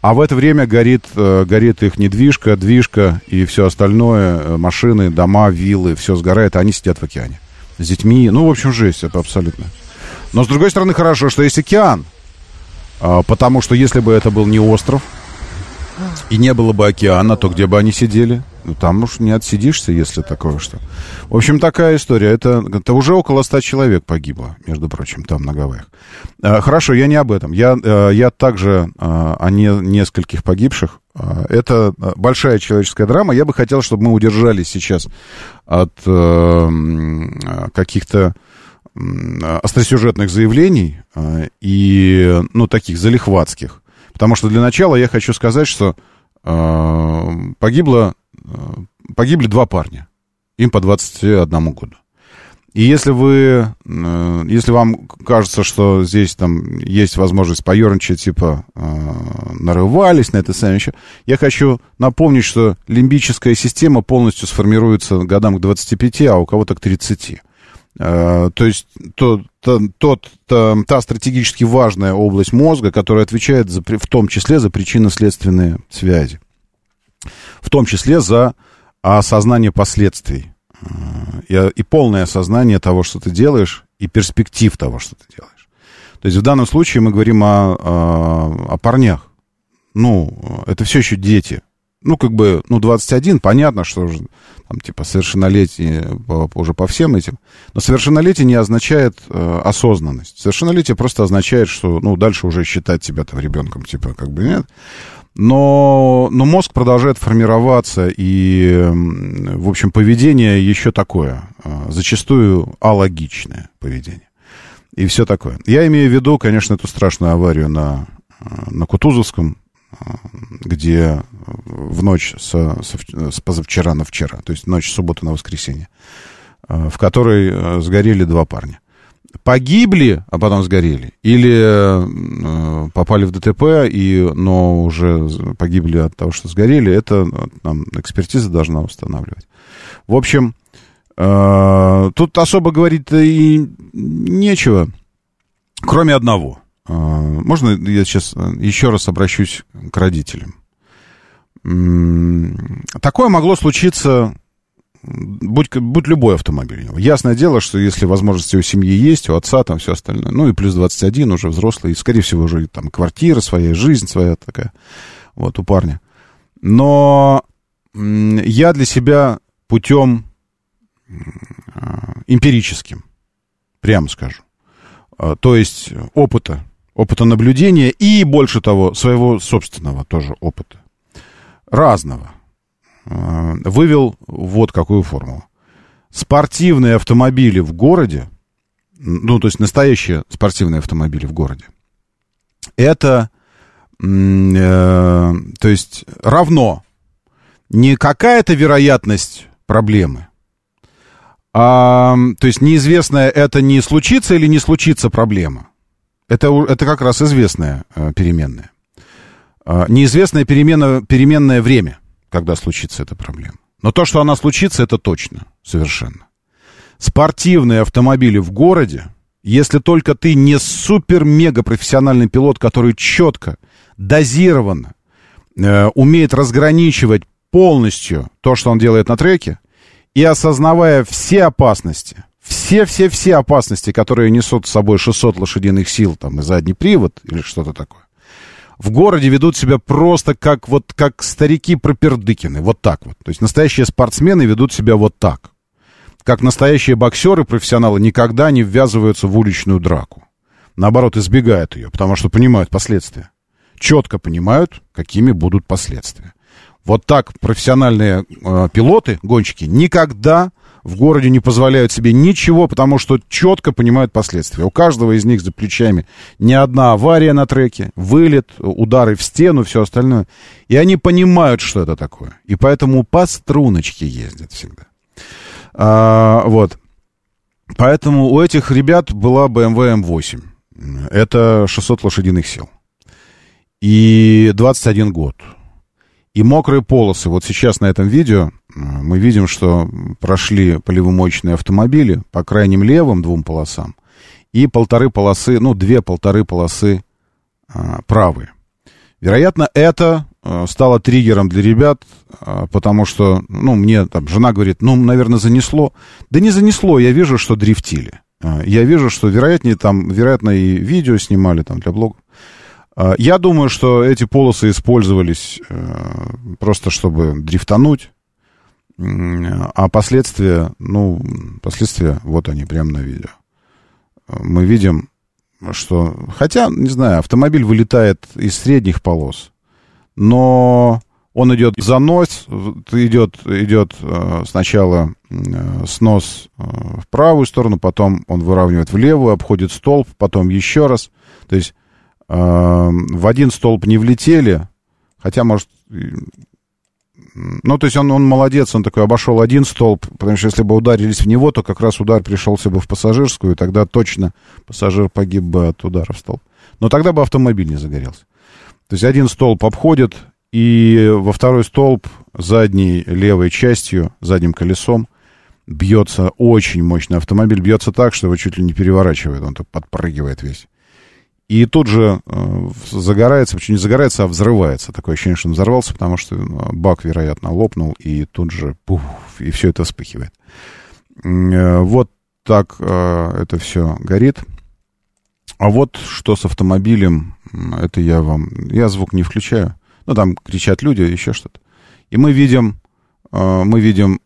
А в это время горит, э, горит их недвижка, движка и все остальное, э, машины, дома, виллы, все сгорает, а они сидят в океане. С детьми, ну, в общем, жесть это абсолютно. Но, с другой стороны, хорошо, что есть океан. А, потому что если бы это был не остров, и не было бы океана, то где бы они сидели? Ну, там уж не отсидишься, если такое что. В общем, такая история. Это, это уже около ста человек погибло, между прочим, там на Гавайях. А, хорошо, я не об этом. Я, а, я также а, о не, нескольких погибших. А, это большая человеческая драма. Я бы хотел, чтобы мы удержались сейчас от а, каких-то остросюжетных заявлений а, и, ну, таких залихватских. Потому что для начала я хочу сказать, что э, погибло, э, погибли два парня. Им по 21 году. И если вы, э, если вам кажется, что здесь там есть возможность поерничать, типа э, нарывались на это сами еще, я хочу напомнить, что лимбическая система полностью сформируется годам к 25, а у кого-то к 30. Э, то есть тот, тот, та, стратегически важная область мозга, которая отвечает за, в том числе за причинно-следственные связи. В том числе за осознание последствий. Э, и, и полное осознание того, что ты делаешь, и перспектив того, что ты делаешь. То есть в данном случае мы говорим о, о, о парнях. Ну, это все еще дети ну, как бы, ну, 21, понятно, что уже, там, типа, совершеннолетие по, уже по всем этим. Но совершеннолетие не означает э, осознанность. Совершеннолетие просто означает, что, ну, дальше уже считать себя там ребенком, типа, как бы нет. Но, но мозг продолжает формироваться, и, в общем, поведение еще такое, э, зачастую алогичное поведение. И все такое. Я имею в виду, конечно, эту страшную аварию на, э, на Кутузовском, где в ночь со, со, с позавчера на вчера, то есть ночь субботы на воскресенье, э, в которой э, сгорели два парня. Погибли, а потом сгорели, или э, попали в ДТП, и, но уже погибли от того, что сгорели, это нам экспертиза должна устанавливать. В общем, тут особо говорить и нечего, кроме одного – можно я сейчас э, еще раз обращусь к родителям? Такое могло случиться, будь, будь любой автомобиль. Ясное дело, что если возможности у семьи есть, у отца там все остальное, ну и плюс 21 уже взрослый, и, скорее всего, уже там квартира своя, жизнь своя такая, вот, у парня. Но я для себя путем а, эмпирическим, прямо скажу. А, то есть опыта, опыта наблюдения и, больше того, своего собственного тоже опыта. Разного. А, вывел вот какую формулу. Спортивные автомобили в городе, ну, то есть настоящие спортивные автомобили в городе, это, э, то есть, равно не какая-то вероятность проблемы, а, то есть неизвестное это не случится или не случится проблема. Это, это как раз известная э, переменная. Э, неизвестная перемена, переменное время, когда случится эта проблема. Но то, что она случится, это точно, совершенно. Спортивные автомобили в городе, если только ты не супер-мега профессиональный пилот, который четко, дозированно э, умеет разграничивать полностью то, что он делает на треке, и осознавая все опасности, все-все-все опасности, которые несут с собой 600 лошадиных сил, там, и задний привод, или что-то такое, в городе ведут себя просто как вот как старики пропердыкины, вот так вот. То есть настоящие спортсмены ведут себя вот так. Как настоящие боксеры, профессионалы, никогда не ввязываются в уличную драку. Наоборот, избегают ее, потому что понимают последствия. Четко понимают, какими будут последствия. Вот так профессиональные э, пилоты, гонщики, никогда в городе не позволяют себе ничего, потому что четко понимают последствия. У каждого из них за плечами не одна авария на треке, вылет, удары в стену, все остальное. И они понимают, что это такое. И поэтому по струночке ездят всегда. А, вот. Поэтому у этих ребят была BMW M8. Это 600 лошадиных сил. И 21 год. И мокрые полосы. Вот сейчас на этом видео мы видим, что прошли полевомоечные автомобили по крайним левым двум полосам и полторы полосы, ну, две полторы полосы а, правые. Вероятно, это а, стало триггером для ребят, а, потому что, ну, мне там жена говорит, ну, наверное, занесло. Да не занесло, я вижу, что дрифтили. Я вижу, что, вероятнее, там, вероятно, и видео снимали там для блога. А, я думаю, что эти полосы использовались э, просто чтобы дрифтануть, а последствия, ну, последствия, вот они, прямо на видео. Мы видим, что, хотя, не знаю, автомобиль вылетает из средних полос, но он идет за нос, идет, идет э, сначала э, снос в правую сторону, потом он выравнивает в левую, обходит столб, потом еще раз. То есть в один столб не влетели, хотя, может, ну, то есть он, он молодец, он такой обошел один столб, потому что если бы ударились в него, то как раз удар пришелся бы в пассажирскую, и тогда точно пассажир погиб бы от удара в столб. Но тогда бы автомобиль не загорелся. То есть один столб обходит, и во второй столб задней левой частью, задним колесом, бьется очень мощный автомобиль, бьется так, что его чуть ли не переворачивает, он так подпрыгивает весь. И тут же э, загорается, почему не загорается, а взрывается. Такое ощущение, что он взорвался, потому что бак, вероятно, лопнул, и тут же пуф, и все это вспыхивает. Э, вот так э, это все горит. А вот что с автомобилем, это я вам... Я звук не включаю. Ну, там кричат люди, еще что-то. И мы видим... Мы видим...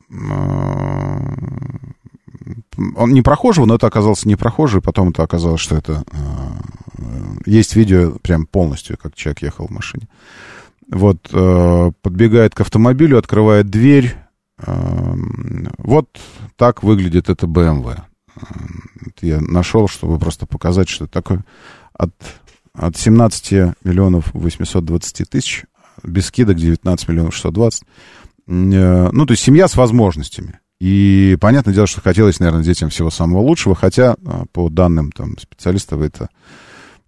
Э, он не прохожего, но это оказался не прохожий, потом это оказалось, что это э, есть видео прям полностью, как человек ехал в машине. Вот, э, подбегает к автомобилю, открывает дверь. Э, вот так выглядит это BMW. Э, я нашел, чтобы просто показать, что это такое. От, от 17 миллионов 820 тысяч, без скидок 19 миллионов 620. Э, ну, то есть семья с возможностями. И понятное дело, что хотелось, наверное, детям всего самого лучшего, хотя, э, по данным там, специалистов, это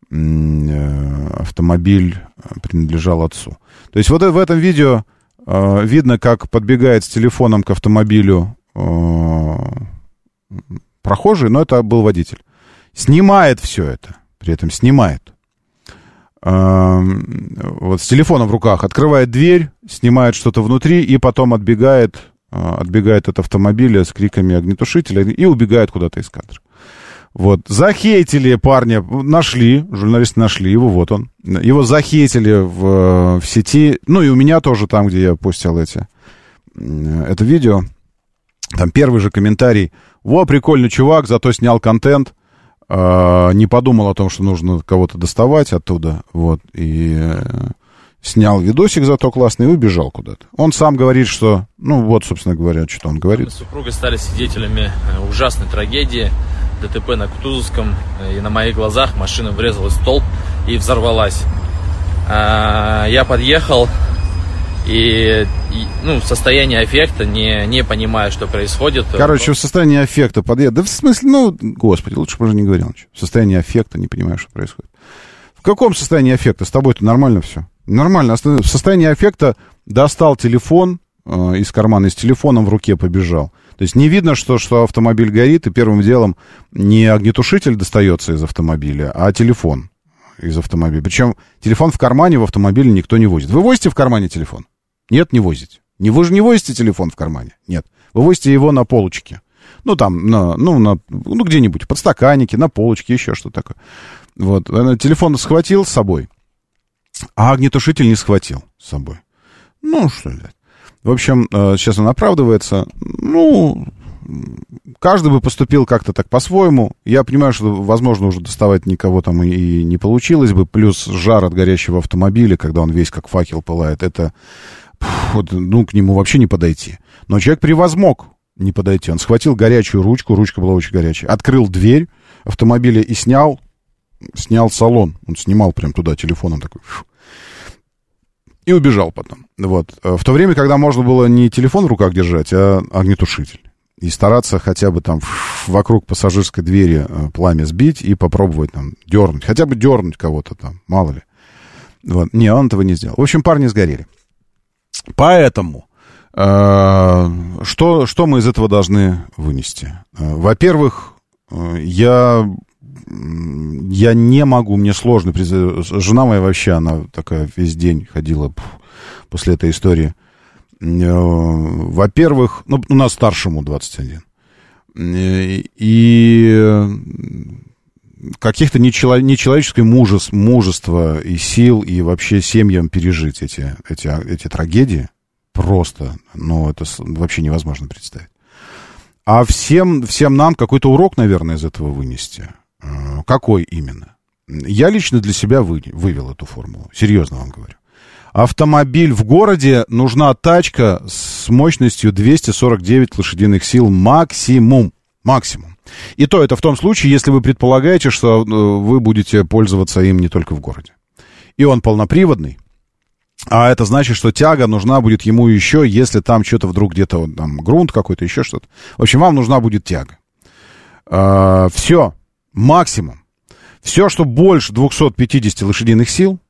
Э, автомобиль принадлежал отцу. То есть вот в этом видео э, видно, как подбегает с телефоном к автомобилю прохожий, но это был водитель. Снимает все это, при этом снимает. Вот с телефоном в руках открывает дверь, снимает что-то внутри и потом отбегает, отбегает от автомобиля с криками огнетушителя и убегает куда-то из кадра. Вот, захейтили парня, нашли, журналисты нашли его, вот он. Его захейтили в, в сети, ну и у меня тоже там, где я постил эти, это видео. Там первый же комментарий. Во, прикольный чувак, зато снял контент. Э, не подумал о том, что нужно кого-то доставать оттуда. Вот, и э, снял видосик зато классный и убежал куда-то. Он сам говорит, что... Ну, вот, собственно говоря, что он говорит. Мы с супругой стали свидетелями ужасной трагедии ДТП на Кутузовском, и на моих глазах машина врезалась в столб и взорвалась. А, я подъехал, и, и ну, состояние аффекта, не, не понимая, что происходит. Короче, в состоянии аффекта подъехал. Да в смысле, ну, господи, лучше бы уже не говорил ничего. В состоянии аффекта, не понимаю, что происходит. В каком состоянии аффекта? С тобой-то нормально все? Нормально. В состоянии аффекта достал телефон э, из кармана, и с телефоном в руке побежал. То есть не видно, что, что автомобиль горит, и первым делом не огнетушитель достается из автомобиля, а телефон из автомобиля. Причем телефон в кармане в автомобиле никто не возит. Вы возите в кармане телефон? Нет, не возите. Не, вы же не возите телефон в кармане? Нет. Вы возите его на полочке. Ну, там, на, ну, на, ну, где-нибудь, под стаканнике, на полочке, еще что такое. Вот. Телефон схватил с собой, а огнетушитель не схватил с собой. Ну, что ли. В общем, э, сейчас он оправдывается. Ну, каждый бы поступил как-то так по-своему. Я понимаю, что, возможно, уже доставать никого там и не получилось бы. Плюс жар от горящего автомобиля, когда он весь как факел пылает, это, ну, к нему вообще не подойти. Но человек превозмог не подойти. Он схватил горячую ручку, ручка была очень горячая, открыл дверь автомобиля и снял, снял салон. Он снимал прям туда телефоном такой. Фу и убежал потом. Вот. В то время, когда можно было не телефон в руках держать, а огнетушитель. И стараться хотя бы там вокруг пассажирской двери э, пламя сбить и попробовать там дернуть. Хотя бы дернуть кого-то там, мало ли. Вот. Не, он этого не сделал. В общем, парни сгорели. Поэтому, э, что, что мы из этого должны вынести? Э, во-первых, э, я я не могу, мне сложно. Жена моя вообще, она такая весь день ходила после этой истории. Э, во-первых, ну, у нас старшему 21. Э, и каких-то нечеловеческое мужес, мужество и сил, и вообще семьям пережить эти, эти, эти трагедии просто, ну, это вообще невозможно представить. А всем, всем нам какой-то урок, наверное, из этого вынести. Э, какой именно? Я лично для себя вы, вывел эту формулу. Серьезно вам говорю. Автомобиль в городе нужна тачка с мощностью 249 лошадиных сил максимум. Максимум. И то это в том случае, если вы предполагаете, что э, вы будете пользоваться им не только в городе. И он полноприводный. А это значит, что тяга нужна будет ему еще, если там что-то вдруг где-то там грунт какой-то, еще что-то. В общем, вам нужна будет тяга. А, все максимум. Все, что больше 250 лошадиных сил,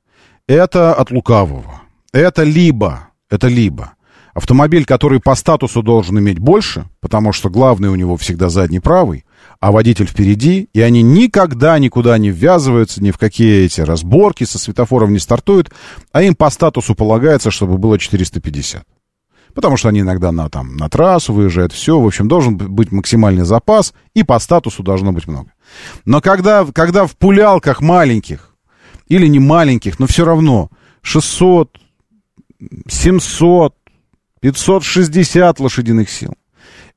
это от лукавого. Это либо, это либо автомобиль, который по статусу должен иметь больше, потому что главный у него всегда задний правый, а водитель впереди, и они никогда никуда не ввязываются, ни в какие эти разборки со светофором не стартуют, а им по статусу полагается, чтобы было 450 потому что они иногда на, там, на трассу выезжают, все, в общем, должен быть максимальный запас, и по статусу должно быть много. Но когда, когда в пулялках маленьких, или не маленьких, но все равно 600, 700, 560 лошадиных сил,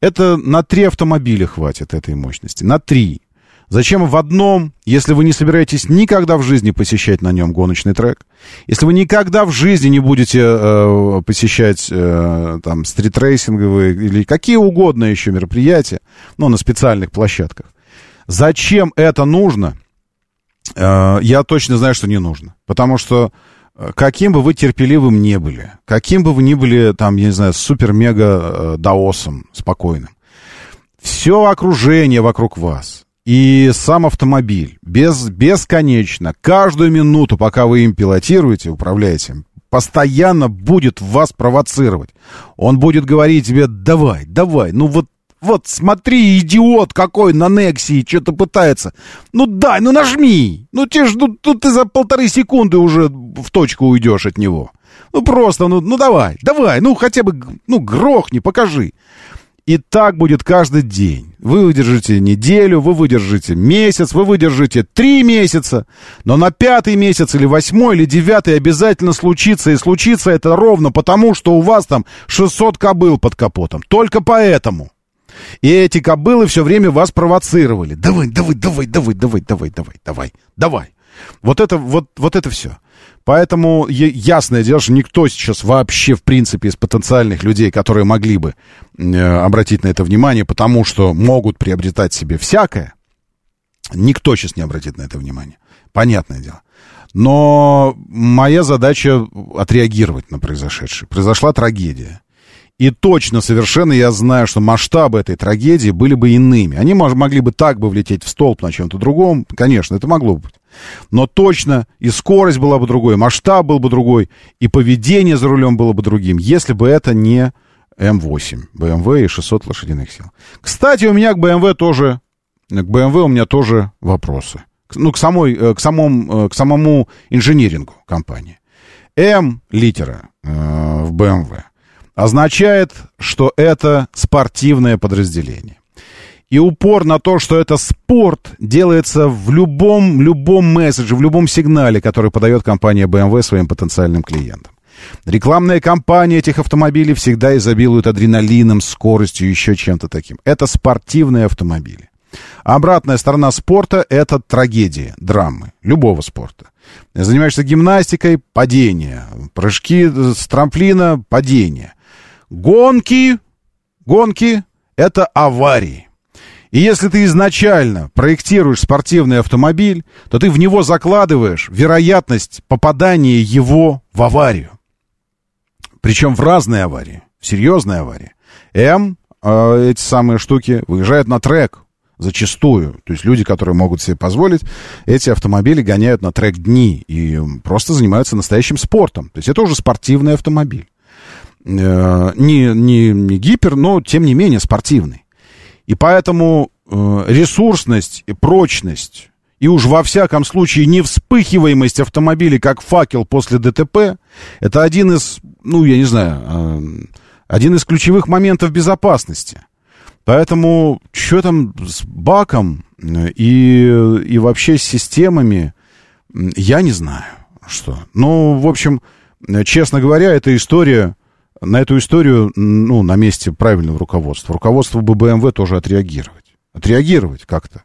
это на три автомобиля хватит этой мощности, на три. Зачем в одном, если вы не собираетесь никогда в жизни посещать на нем гоночный трек? Если вы никогда в жизни не будете э, посещать э, там стритрейсинговые или какие угодно еще мероприятия, ну, на специальных площадках, зачем это нужно? Э, я точно знаю, что не нужно. Потому что э, каким бы вы терпеливым не были, каким бы вы ни были, там, я не знаю, супер-мега-даосом э, спокойным, все окружение вокруг вас, и сам автомобиль без, бесконечно, каждую минуту, пока вы им пилотируете, управляете, постоянно будет вас провоцировать. Он будет говорить тебе, давай, давай, ну вот вот смотри, идиот какой на Нексии что-то пытается. Ну дай, ну нажми. Ну тебе ж, ну, ну ты за полторы секунды уже в точку уйдешь от него. Ну просто, ну, ну давай, давай, ну хотя бы, ну грохни, покажи. И так будет каждый день. Вы выдержите неделю, вы выдержите месяц, вы выдержите три месяца. Но на пятый месяц или восьмой или девятый обязательно случится. И случится это ровно потому, что у вас там 600 кобыл под капотом. Только поэтому. И эти кобылы все время вас провоцировали. Давай, давай, давай, давай, давай, давай, давай, давай, давай. Вот это, вот, вот это все. Поэтому ясное дело, что никто сейчас вообще, в принципе, из потенциальных людей, которые могли бы э, обратить на это внимание, потому что могут приобретать себе всякое, никто сейчас не обратит на это внимание. Понятное дело. Но моя задача отреагировать на произошедшее. Произошла трагедия. И точно, совершенно я знаю, что масштабы этой трагедии были бы иными. Они могли бы так бы влететь в столб на чем-то другом. Конечно, это могло быть. Но точно и скорость была бы другой, масштаб был бы другой, и поведение за рулем было бы другим, если бы это не М8, BMW и 600 лошадиных сил. Кстати, у меня к BMW тоже, к BMW у меня тоже вопросы. Ну, к, самой, э, к, самому, э, к самому инжинирингу компании. М литера э, в BMW означает, что это спортивное подразделение. И упор на то, что это спорт, делается в любом, любом месседже, в любом сигнале, который подает компания BMW своим потенциальным клиентам. Рекламная кампания этих автомобилей всегда изобилует адреналином, скоростью, еще чем-то таким. Это спортивные автомобили. Обратная сторона спорта — это трагедия, драмы, любого спорта. Занимаешься гимнастикой — падение. Прыжки с трамплина — падение. Гонки, гонки — это аварии. И если ты изначально проектируешь спортивный автомобиль, то ты в него закладываешь вероятность попадания его в аварию. Причем в разные аварии, в серьезные аварии. М, э, эти самые штуки, выезжают на трек зачастую. То есть люди, которые могут себе позволить, эти автомобили гоняют на трек дни и просто занимаются настоящим спортом. То есть это уже спортивный автомобиль. Э, не, не, не гипер, но тем не менее спортивный. И поэтому э, ресурсность и прочность, и уж во всяком случае не вспыхиваемость автомобиля как факел после ДТП, это один из, ну, я не знаю, э, один из ключевых моментов безопасности. Поэтому что там с баком э, и, и вообще с системами, я не знаю, что. Ну, в общем, честно говоря, эта история на эту историю, ну, на месте правильного руководства, руководство бы БМВ тоже отреагировать. Отреагировать как-то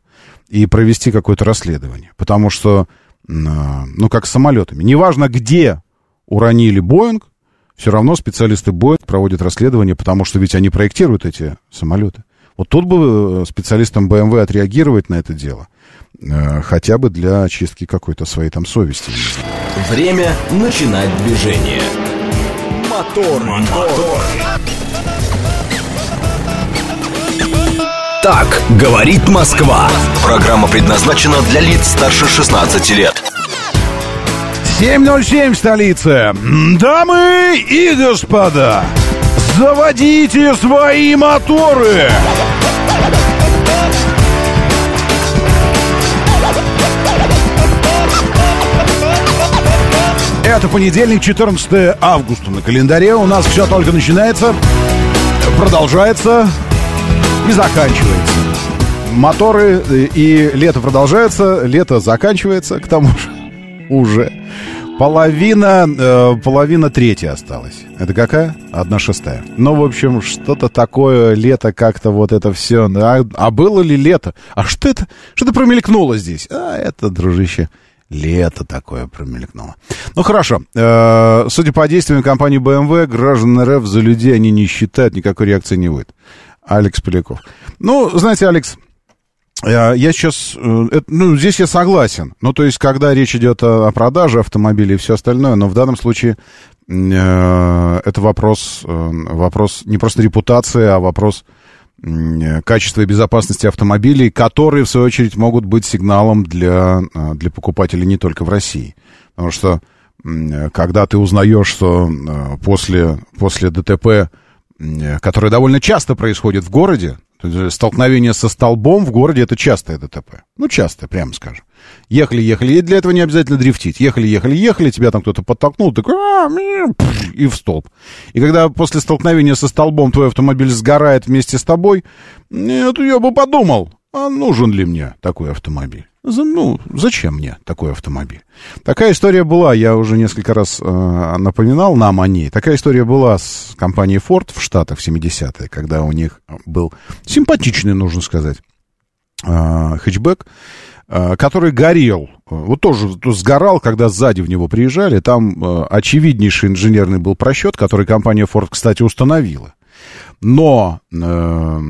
и провести какое-то расследование. Потому что, ну, как с самолетами. Неважно, где уронили Боинг, все равно специалисты Боинг проводят расследование, потому что ведь они проектируют эти самолеты. Вот тут бы э, специалистам БМВ отреагировать на это дело, э, хотя бы для очистки какой-то своей там совести. Время начинать движение. Мотор. Мотор. Так говорит Москва. Программа предназначена для лиц старше 16 лет. 7.07 столица. Дамы и господа, заводите свои моторы. Это понедельник, 14 августа на календаре. У нас все только начинается, продолжается и заканчивается. Моторы и лето продолжается, лето заканчивается, к тому же уже. Половина, э, половина третья осталась. Это какая? Одна шестая. Ну, в общем, что-то такое, лето как-то вот это все. А, а было ли лето? А что это? Что-то промелькнуло здесь. А, это, дружище, Лето такое промелькнуло. Ну хорошо. Э, судя по действиям компании BMW, граждан РФ за людей они не считают, никакой реакции не будет. Алекс Поляков. Ну, знаете, Алекс, э, я сейчас, э, ну, здесь я согласен. Ну, то есть, когда речь идет о, продаже автомобилей и все остальное, но в данном случае э, это вопрос, э, вопрос не просто репутации, а вопрос качества и безопасности автомобилей, которые, в свою очередь, могут быть сигналом для, а, для покупателей не только в России. Потому что, когда ты узнаешь, что а, после, после ДТП, которое довольно часто происходит в городе, Столкновение со столбом в городе это частое ДТП. Ну, частое, прямо скажем. Ехали, ехали, и для этого не обязательно дрифтить. Ехали, ехали, ехали, тебя там кто-то подтолкнул, такой, «А, и в столб. И когда после столкновения со столбом твой автомобиль сгорает вместе с тобой, нет, я бы подумал, а нужен ли мне такой автомобиль? Ну, зачем мне такой автомобиль? Такая история была, я уже несколько раз э, напоминал нам о ней. Такая история была с компанией Ford в Штатах в 70-е, когда у них был симпатичный, нужно сказать, э, хэтчбэк, э, который горел. Вот тоже сгорал, когда сзади в него приезжали. Там э, очевиднейший инженерный был просчет, который компания Ford, кстати, установила. Но э,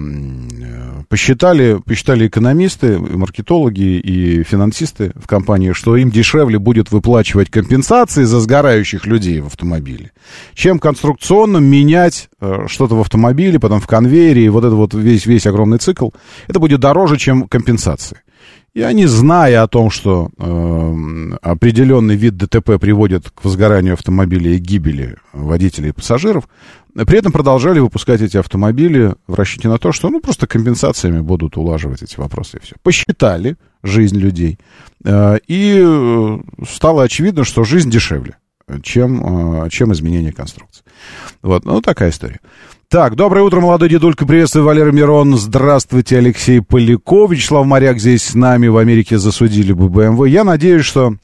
посчитали, посчитали экономисты, маркетологи и финансисты в компании, что им дешевле будет выплачивать компенсации за сгорающих людей в автомобиле, чем конструкционно менять э, что-то в автомобиле, потом в конвейере, и вот это вот весь, весь огромный цикл, это будет дороже, чем компенсации. И они, зная о том, что э, определенный вид ДТП приводит к возгоранию автомобиля и гибели водителей и пассажиров, при этом продолжали выпускать эти автомобили. В расчете на то, что ну, просто компенсациями будут улаживать эти вопросы и все. Посчитали жизнь людей, э, и э, стало очевидно, что жизнь дешевле, чем, э, чем изменение конструкции. Вот, ну, такая история. Так, доброе утро, молодой дедулька. Приветствую, Валерий Мирон. Здравствуйте, Алексей Поляков. Вячеслав Моряк здесь с нами. В Америке засудили бы БМВ. Я надеюсь, что...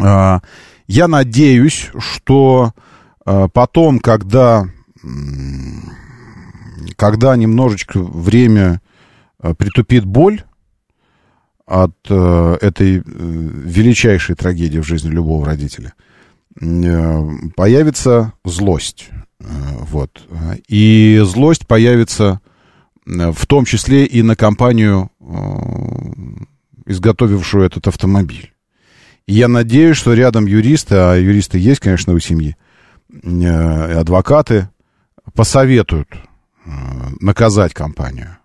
Э, я надеюсь, что э, потом, когда... Когда немножечко время притупит боль от этой э, величайшей трагедии в жизни любого родителя, появится злость вот. И злость появится э, в том числе и на компанию, э, изготовившую этот автомобиль. И я надеюсь, что рядом юристы, а юристы есть, конечно, у семьи, э, адвокаты, посоветуют наказать компанию.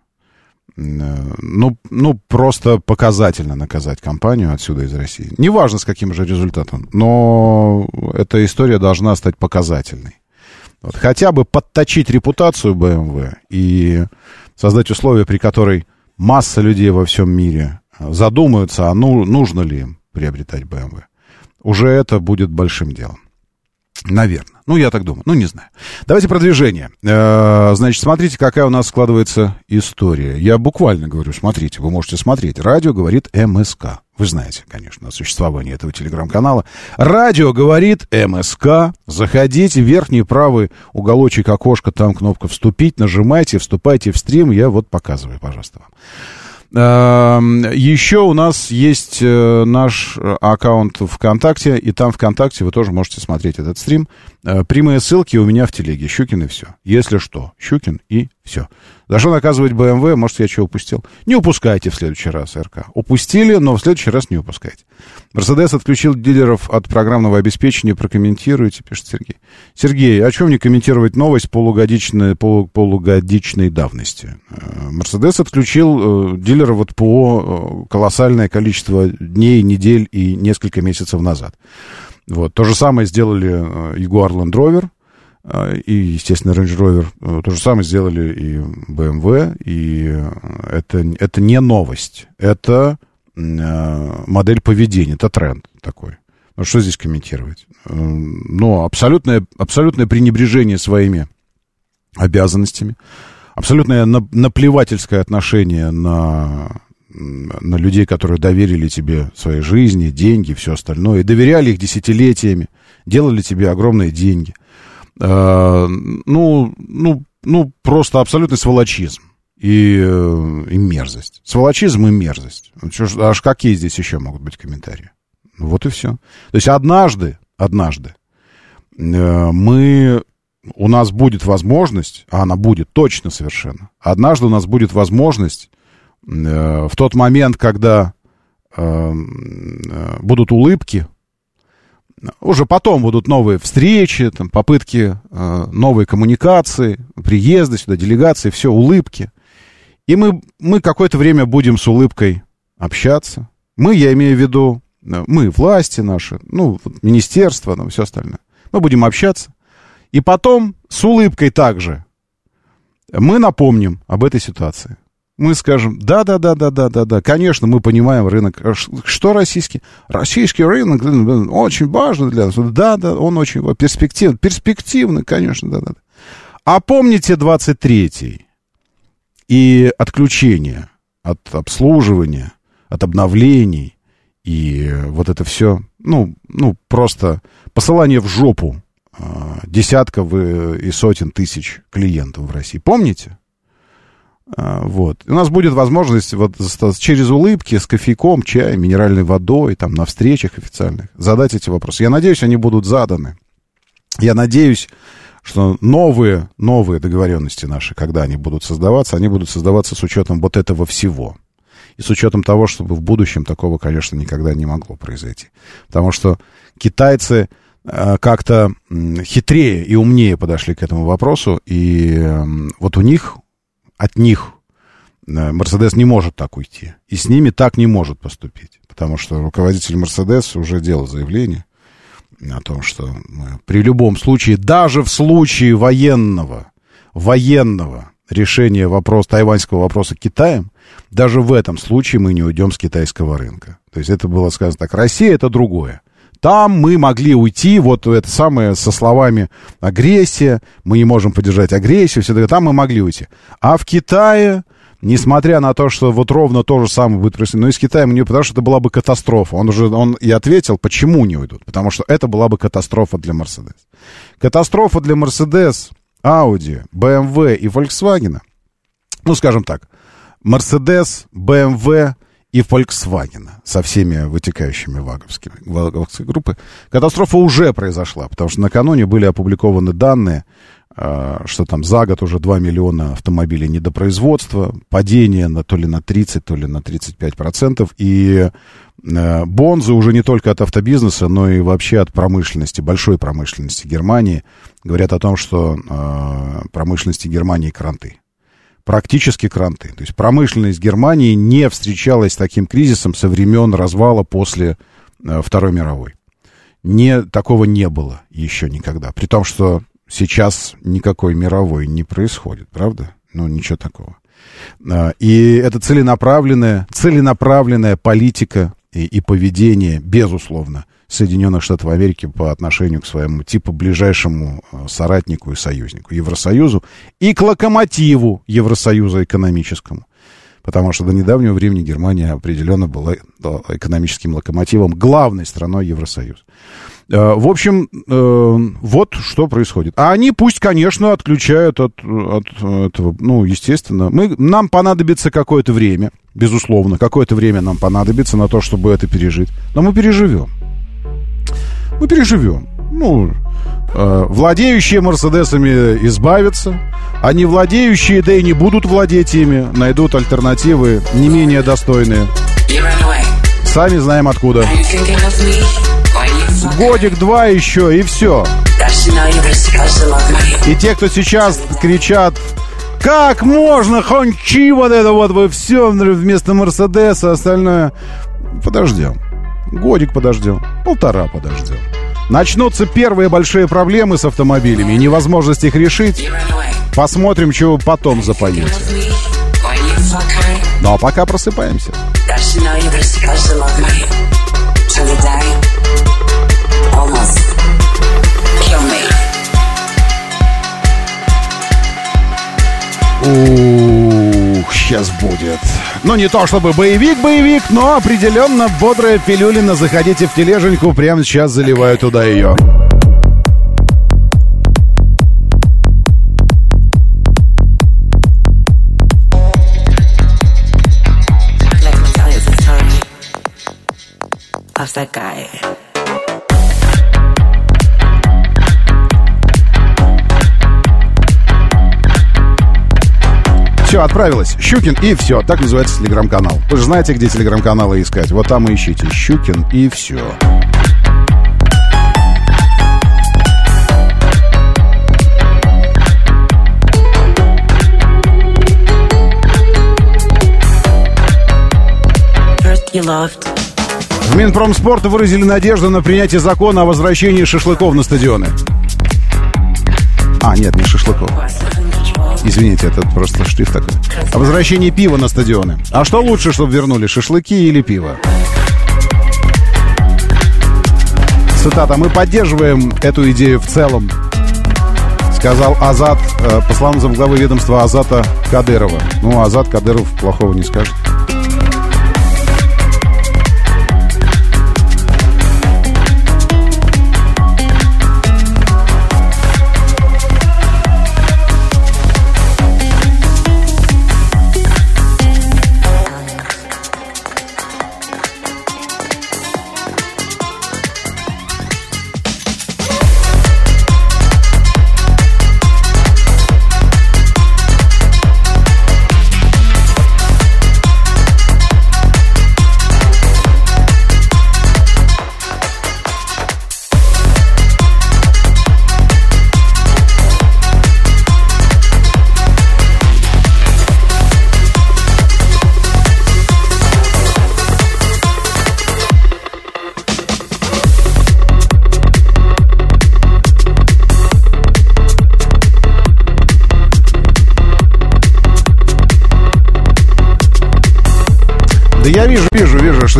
Ну, ну, просто показательно наказать компанию отсюда из России. Неважно, с каким же результатом, но эта история должна стать показательной. Вот, хотя бы подточить репутацию BMW и создать условия, при которой масса людей во всем мире задумаются, а ну, нужно ли им приобретать BMW. Уже это будет большим делом. Наверное. Ну, я так думаю. Ну, не знаю. Давайте продвижение. Э, значит, смотрите, какая у нас складывается история. Я буквально говорю, смотрите, вы можете смотреть. Радио говорит МСК. Вы знаете, конечно, о существовании этого телеграм-канала. Радио говорит МСК. Заходите, верхний правый уголочек окошка, там кнопка «Вступить», нажимайте, вступайте в стрим. Я вот показываю, пожалуйста, вам. Эм, Еще у нас есть э, наш аккаунт ВКонтакте, и там ВКонтакте вы тоже можете смотреть этот стрим. Э, прямые ссылки у меня в телеге. Щукин и все. Если что, Щукин и все. За что наказывать БМВ? Может, я что упустил? Не упускайте в следующий раз, РК. Упустили, но в следующий раз не упускайте. Мерседес отключил дилеров от программного обеспечения. Прокомментируйте, пишет Сергей. Сергей, о чем мне комментировать новость полугодичной, полу, полугодичной давности? Э, Мерседес отключил э, дилеров от ПО э, колоссальное количество дней, недель и несколько месяцев назад. Вот. То же самое сделали Jaguar Land Rover и, естественно, Range Rover. Э, то же самое сделали и BMW, и это, это не новость, это э, модель поведения, это тренд такой. Ну, что здесь комментировать? Э, ну, абсолютное, абсолютное пренебрежение своими обязанностями, абсолютное наплевательское отношение на, на людей, которые доверили тебе своей жизни, деньги, все остальное, и доверяли их десятилетиями, делали тебе огромные деньги. Э, ну, ну, ну, просто абсолютный сволочизм и, э, и мерзость. Сволочизм и мерзость. Что, аж какие здесь еще могут быть комментарии? Вот и все. То есть однажды, однажды э, мы, у нас будет возможность, а она будет точно совершенно, однажды у нас будет возможность в тот момент, когда будут улыбки, уже потом будут новые встречи, там, попытки э, новой коммуникации, приезды сюда, делегации, все, улыбки. И мы, мы какое-то время будем с улыбкой общаться. Мы, я имею в виду, э, мы, власти наши, ну, министерство, ну, все остальное. Мы будем общаться. И потом с улыбкой также Мы напомним об этой ситуации. Мы скажем, да, да, да, да, да, да, да, конечно, мы понимаем рынок. Что российский? Российский рынок очень важен для нас. Да, да, он очень перспективный. Перспективный, конечно, да, да. А помните 23-й и отключение от обслуживания, от обновлений и вот это все, ну, ну просто посылание в жопу э, десятков и сотен тысяч клиентов в России. Помните? А, вот. У нас будет возможность вот через улыбки с кофейком, чаем, минеральной водой, там, на встречах официальных задать эти вопросы. Я надеюсь, они будут заданы. Я надеюсь, что новые, новые договоренности наши, когда они будут создаваться, они будут создаваться с учетом вот этого всего. И с учетом того, чтобы в будущем такого, конечно, никогда не могло произойти. Потому что китайцы э, как-то хитрее и умнее подошли к этому вопросу, и вот у них от них э, Мерседес не может так уйти. И с ними так не может поступить. Потому что руководитель Мерседес уже делал заявление о том, что мы при любом случае, даже в случае военного, военного решения вопроса, тайваньского вопроса Китаем, даже в этом случае мы не уйдем с китайского рынка. То есть это было сказано так. Россия это другое. Там мы могли уйти, вот это самое, со словами агрессия, мы не можем поддержать агрессию, все это, там мы могли уйти. А в Китае, несмотря на то, что вот ровно то же самое будет происходить, но из Китая не потому что это была бы катастрофа. Он уже, он и ответил, почему не уйдут. Потому что это была бы катастрофа для Мерседес. Катастрофа для Мерседес, Audi, BMW и Volkswagen, ну, скажем так, Мерседес, BMW и Volkswagen со всеми вытекающими ваговскими, ваговской группы. Катастрофа уже произошла, потому что накануне были опубликованы данные, а, что там за год уже 2 миллиона автомобилей недопроизводства, падение на, то ли на 30, то ли на 35 процентов, и э, бонзы уже не только от автобизнеса, но и вообще от промышленности, большой промышленности Германии. Говорят о том, что э, промышленности Германии кранты практически кранты. То есть промышленность Германии не встречалась с таким кризисом со времен развала после э, Второй мировой. Не, такого не было еще никогда. При том, что сейчас никакой мировой не происходит, правда? Ну, ничего такого. Э, и это целенаправленная, целенаправленная политика и, и поведение, безусловно, Соединенных Штатов Америки по отношению к своему типа ближайшему э, соратнику и союзнику, Евросоюзу, и к локомотиву Евросоюза экономическому. Потому что до недавнего времени Германия определенно была экономическим локомотивом, главной страной Евросоюза. Э, в общем, э, вот что происходит. А они пусть, конечно, отключают от, от этого, ну, естественно. Мы, нам понадобится какое-то время, безусловно, какое-то время нам понадобится на то, чтобы это пережить. Но мы переживем мы переживем. Ну, э, владеющие Мерседесами избавятся, а не владеющие, да и не будут владеть ими, найдут альтернативы не менее достойные. Сами знаем откуда. Годик-два еще, и все. И те, кто сейчас кричат, как можно, хончи, вот это вот, вы все вместо Мерседеса, остальное. Подождем. Годик подождем, полтора подождем. Начнутся первые большие проблемы с автомобилями и невозможность их решить. Посмотрим, чего потом запоете. Ну а пока просыпаемся. Ух, сейчас будет. Ну, не то чтобы боевик-боевик, но определенно бодрая пилюлина. Заходите в тележеньку, прямо сейчас заливаю туда ее. that guy. Все, отправилась. Щукин и все. Так называется телеграм-канал. Вы же знаете, где телеграм-каналы искать. Вот там и ищите. Щукин и все. В Минпромспорта выразили надежду на принятие закона о возвращении шашлыков на стадионы. А, нет, не шашлыков. Извините, это просто шрифт такой. О возвращении пива на стадионы. А что лучше, чтобы вернули, шашлыки или пиво? Цитата. «Мы поддерживаем эту идею в целом», сказал Азат, э, по словам замглавы ведомства Азата Кадырова. Ну, Азат Кадыров плохого не скажет.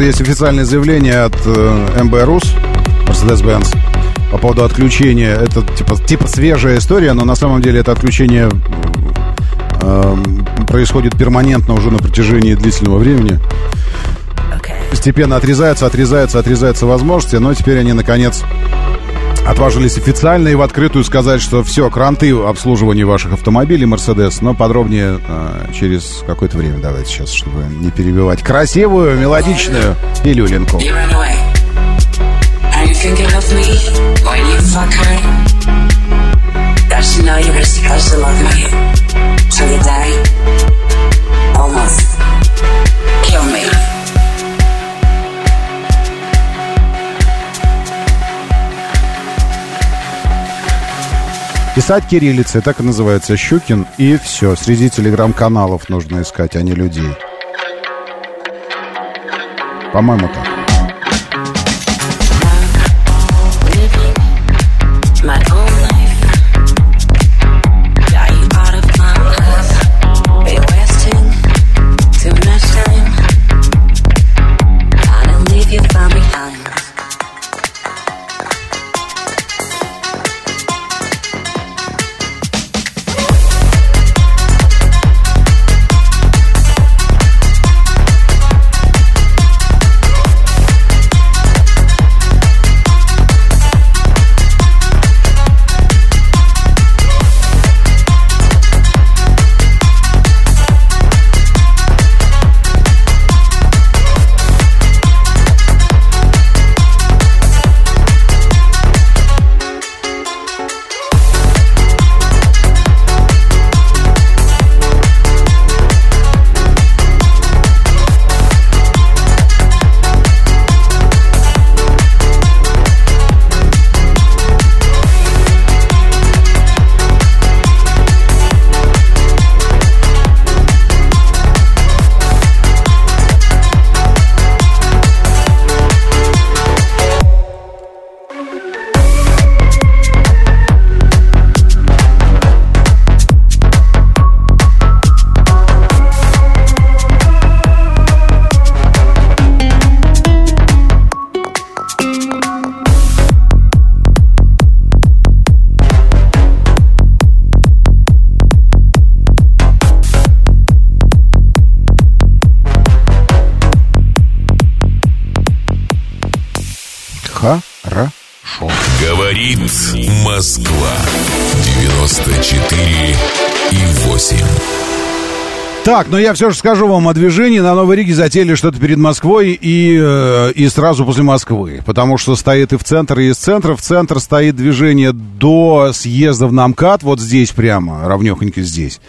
Что есть официальное заявление от э, МБ РУС, Mercedes-Benz, по поводу отключения. Это типа, типа свежая история, но на самом деле это отключение э, происходит перманентно уже на протяжении длительного времени. Постепенно отрезаются, отрезаются, отрезаются возможности, но теперь они, наконец, отважились официально и в открытую сказать, что все, кранты обслуживания ваших автомобилей Mercedes, но подробнее э, через какое-то время давайте сейчас, чтобы не перебивать. Красивую, мелодичную. You ran away. Писать кириллицей, так и называется Щукин, и все. Среди телеграм-каналов нужно искать, а не людей. По-моему, так. Так, но я все же скажу вам о движении. На Новой Риге затеяли что-то перед Москвой и, э, и сразу после Москвы. Потому что стоит и в центр, и из центра. В центр стоит движение до съезда в Намкат, вот здесь прямо, равнехонько здесь.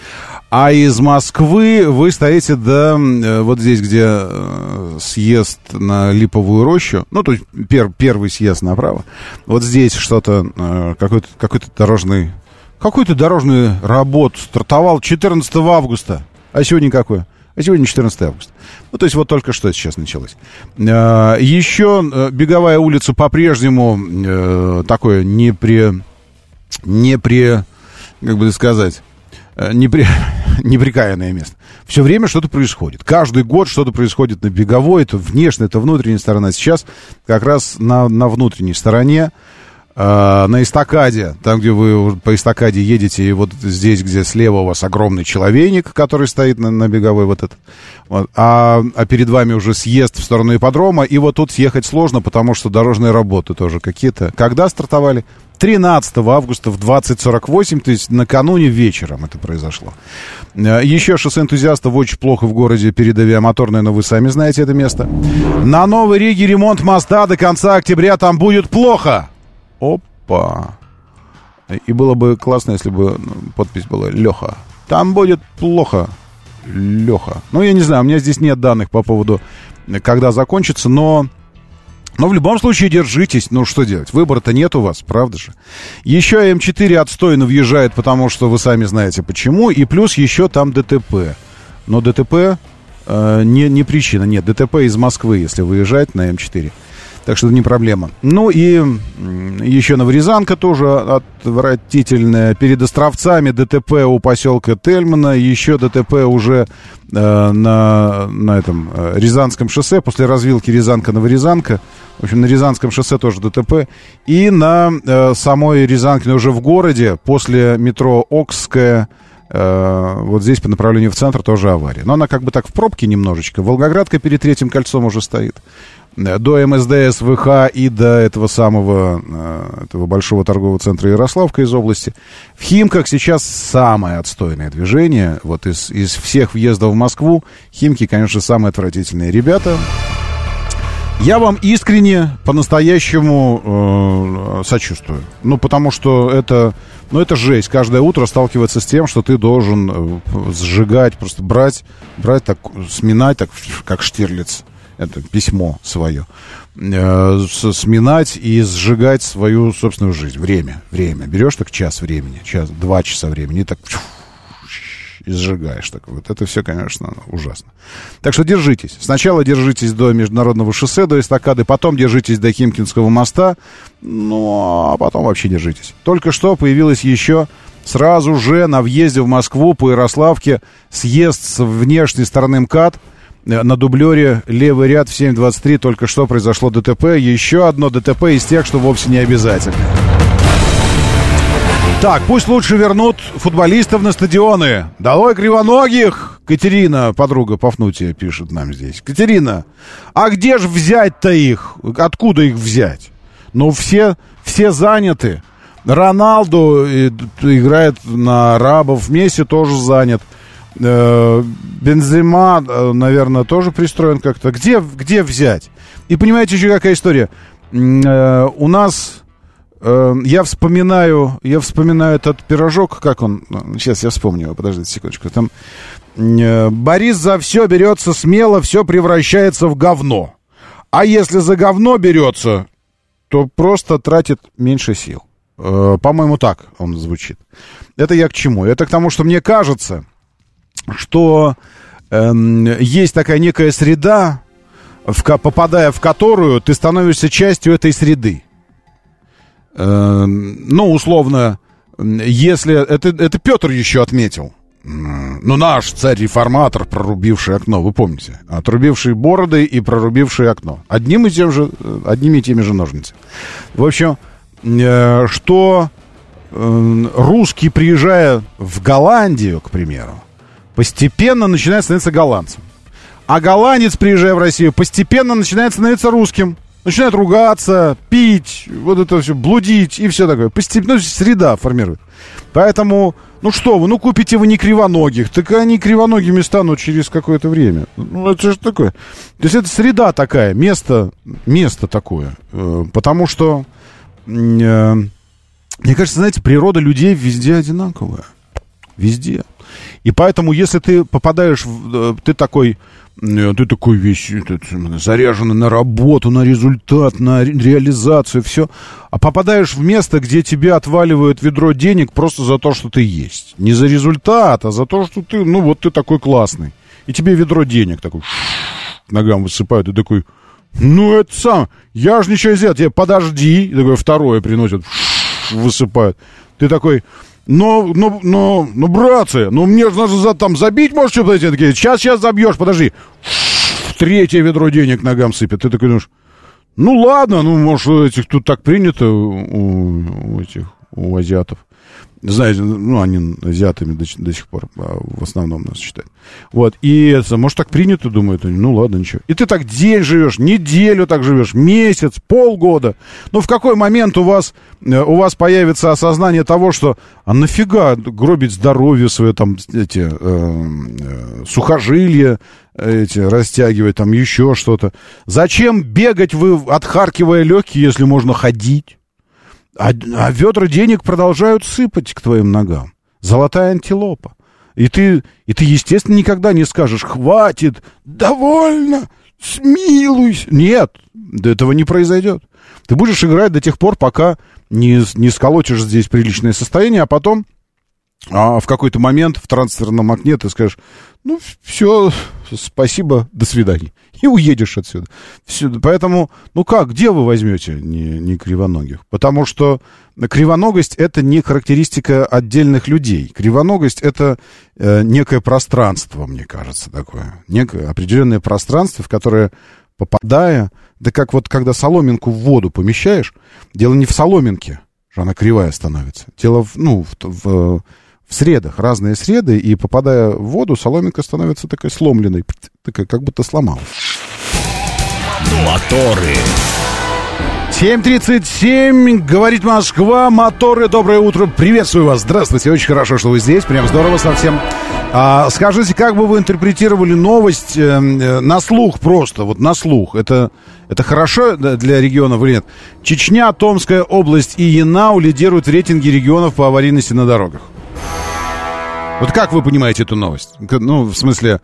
А из Москвы вы стоите до э, вот здесь, где э, съезд на Липовую рощу. Ну, то есть пер, первый съезд направо. Вот здесь что-то, какой-то какой дорожный... Какую-то дорожную работу стартовал 14 августа. А сегодня какое? А сегодня 14 августа. Ну, то есть вот только что сейчас началось. Э, Еще э, беговая улица по-прежнему э, такое не при... Не при... Как бы сказать... э, непри... неприкаянное место. Все время что-то происходит. Каждый год что-то происходит на беговой. Это внешняя, это внутренняя сторона. Сейчас как раз на, на внутренней стороне на эстакаде, там, где вы по эстакаде едете, и вот здесь, где слева у вас огромный человейник, который стоит на, на беговой вот этот, вот, а, а перед вами уже съезд в сторону ипподрома, и вот тут съехать сложно, потому что дорожные работы тоже какие-то. Когда стартовали? 13 августа в 20.48, то есть накануне вечером это произошло. Э, Еще шоссе энтузиастов очень плохо в городе перед авиамоторной, но вы сами знаете это место. На Новой Риге ремонт моста до конца октября там будет плохо. Опа. И было бы классно, если бы ну, подпись была Леха. Там будет плохо. Леха. Ну, я не знаю, у меня здесь нет данных по поводу, когда закончится, но... Но в любом случае держитесь. Ну, что делать? Выбора-то нет у вас, правда же? Еще М4 отстойно въезжает, потому что вы сами знаете почему. И плюс еще там ДТП. Но ДТП э, не, не причина. Нет, ДТП из Москвы, если выезжать на М4. Так что это не проблема. Ну и еще Новорязанка тоже отвратительная. Перед Островцами ДТП у поселка Тельмана. Еще ДТП уже э, на, на этом э, Рязанском шоссе. После развилки Рязанка-Новорязанка. В общем, на Рязанском шоссе тоже ДТП. И на э, самой Рязанке, уже в городе, после метро Окская, вот здесь по направлению в центр тоже авария. Но она как бы так в пробке немножечко. Волгоградка перед третьим кольцом уже стоит. Э, До МСД, СВХ и до этого самого э, этого большого торгового центра Ярославка из области. В Химках сейчас самое отстойное движение. Вот из, из всех въездов в Москву Химки, конечно, самые отвратительные ребята. Я вам искренне, по-настоящему э, сочувствую. Ну, потому что это, ну, это жесть. Каждое утро сталкиваться с тем, что ты должен э, сжигать, просто брать, брать так, сминать, так, как Штирлиц, это письмо свое, э, сминать и сжигать свою собственную жизнь. Время, время. Берешь так час времени, час, два часа времени, и так и сжигаешь. Так вот, это все, конечно, ужасно. Так что держитесь. Сначала держитесь до Международного шоссе, до эстакады, потом держитесь до Химкинского моста, ну, а потом вообще держитесь. Только что появилась еще сразу же на въезде в Москву по Ярославке съезд с внешней стороны МКАД, Э, на дублере левый ряд в 7.23 только что произошло ДТП. Еще одно ДТП из тех, что вовсе не обязательно. Так, пусть лучше вернут футболистов на стадионы. Долой кривоногих! Катерина, подруга Пафнутия, пишет нам здесь. Катерина, а где же взять-то их? Откуда их взять? Ну, все, все заняты. Роналду э, играет на арабов, Месси тоже занят. Э, Бензема, э, наверное, тоже пристроен как-то. Где, где взять? И понимаете еще какая история? У нас Я вспоминаю, я вспоминаю этот пирожок, как он, сейчас я вспомню его, подождите секундочку, там э, Борис за все берется смело, все превращается в говно. А если за говно берется, то просто тратит меньше сил. Э, По-моему, так он звучит. Это я к чему? Это к тому, что мне кажется, что эм, есть такая некая среда, в попадая в которую ты становишься частью этой среды. Эм, ну, условно, если... Это, это Петр еще отметил. Ну, наш царь-реформатор, прорубивший окно, вы помните? Отрубивший бороды и прорубивший окно. Одним и тем же, э, одними и теми же ножницами. В общем, э, что э, русский, приезжая в Голландию, к примеру, постепенно начинает становиться голландцем. А голландец, приезжая в Россию, постепенно начинает становиться русским. Начинает ругаться, пить, вот это все, блудить и все такое. Постепенно ну, среда формирует. Поэтому, ну что вы, ну купите вы не кривоногих, так они кривоногими станут через какое-то время. Ну это же такое. То есть это среда такая, место, место такое. Э, Потому что, э, мне кажется, знаете, природа людей везде одинаковая. Везде. И поэтому, если ты попадаешь, в, э, ты такой, э, ты такой весь этот, заряженный на работу, на результат, на ре- реализацию, все, а попадаешь в место, где тебе отваливают ведро денег просто за то, что ты есть. Не за результат, а за то, что ты, ну вот ты такой классный. И тебе ведро денег такой ногам высыпают, и такой, ну это сам, я же ничего сделал, тебе подожди, и такое второе приносят, высыпают. Ты такой, но, но, но, но, братцы, ну мне же надо за, там забить, может, что-то эти такие, сейчас, сейчас забьешь, подожди. Третье ведро денег ногам сыпет. Ты такой думаешь, ну ладно, ну, может, этих тут так принято, у, у этих, у азиатов. Знаете, ну, они азиатами до, до сих пор а, в основном нас считают. Вот, и это, может, так принято, думают они, ну, ладно, ничего. И ты так день живешь, неделю так живешь, месяц, полгода. Ну, в какой момент у вас, э, у вас появится осознание того, что, а нафига гробить здоровье свое, там, эти, э, э, сухожилия, эти, растягивать, там, еще что-то. Зачем бегать вы, отхаркивая легкие, если можно ходить? А, а ведра денег продолжают сыпать к твоим ногам. Золотая антилопа. И ты, и ты, естественно, никогда не скажешь, хватит, довольно, смилуйся. Нет, этого не произойдет. Ты будешь играть до тех пор, пока не, не сколотишь здесь приличное состояние, а потом а в какой-то момент в трансферном окне ты скажешь, ну, все, спасибо, до свидания. И уедешь отсюда. Все, поэтому, ну как, где вы возьмете не, не кривоногих? Потому что кривоногость это не характеристика отдельных людей. Кривоногость это э, некое пространство, мне кажется, такое. Некое определенное пространство, в которое попадая, да как вот когда соломинку в воду помещаешь, дело не в соломинке, она кривая становится. Дело в, ну, в, в в средах, разные среды, и попадая в воду, соломинка становится такой сломленной, такая, как будто сломалась. Моторы. 7.37, говорит Москва, моторы, доброе утро, приветствую вас, здравствуйте, очень хорошо, что вы здесь, прям здорово совсем. А, скажите, как бы вы интерпретировали новость э, э, на слух просто, вот на слух, это, это хорошо для регионов или нет? Чечня, Томская область и Янау лидируют в рейтинге регионов по аварийности на дорогах. Вот как вы понимаете эту новость? Ну, в смысле,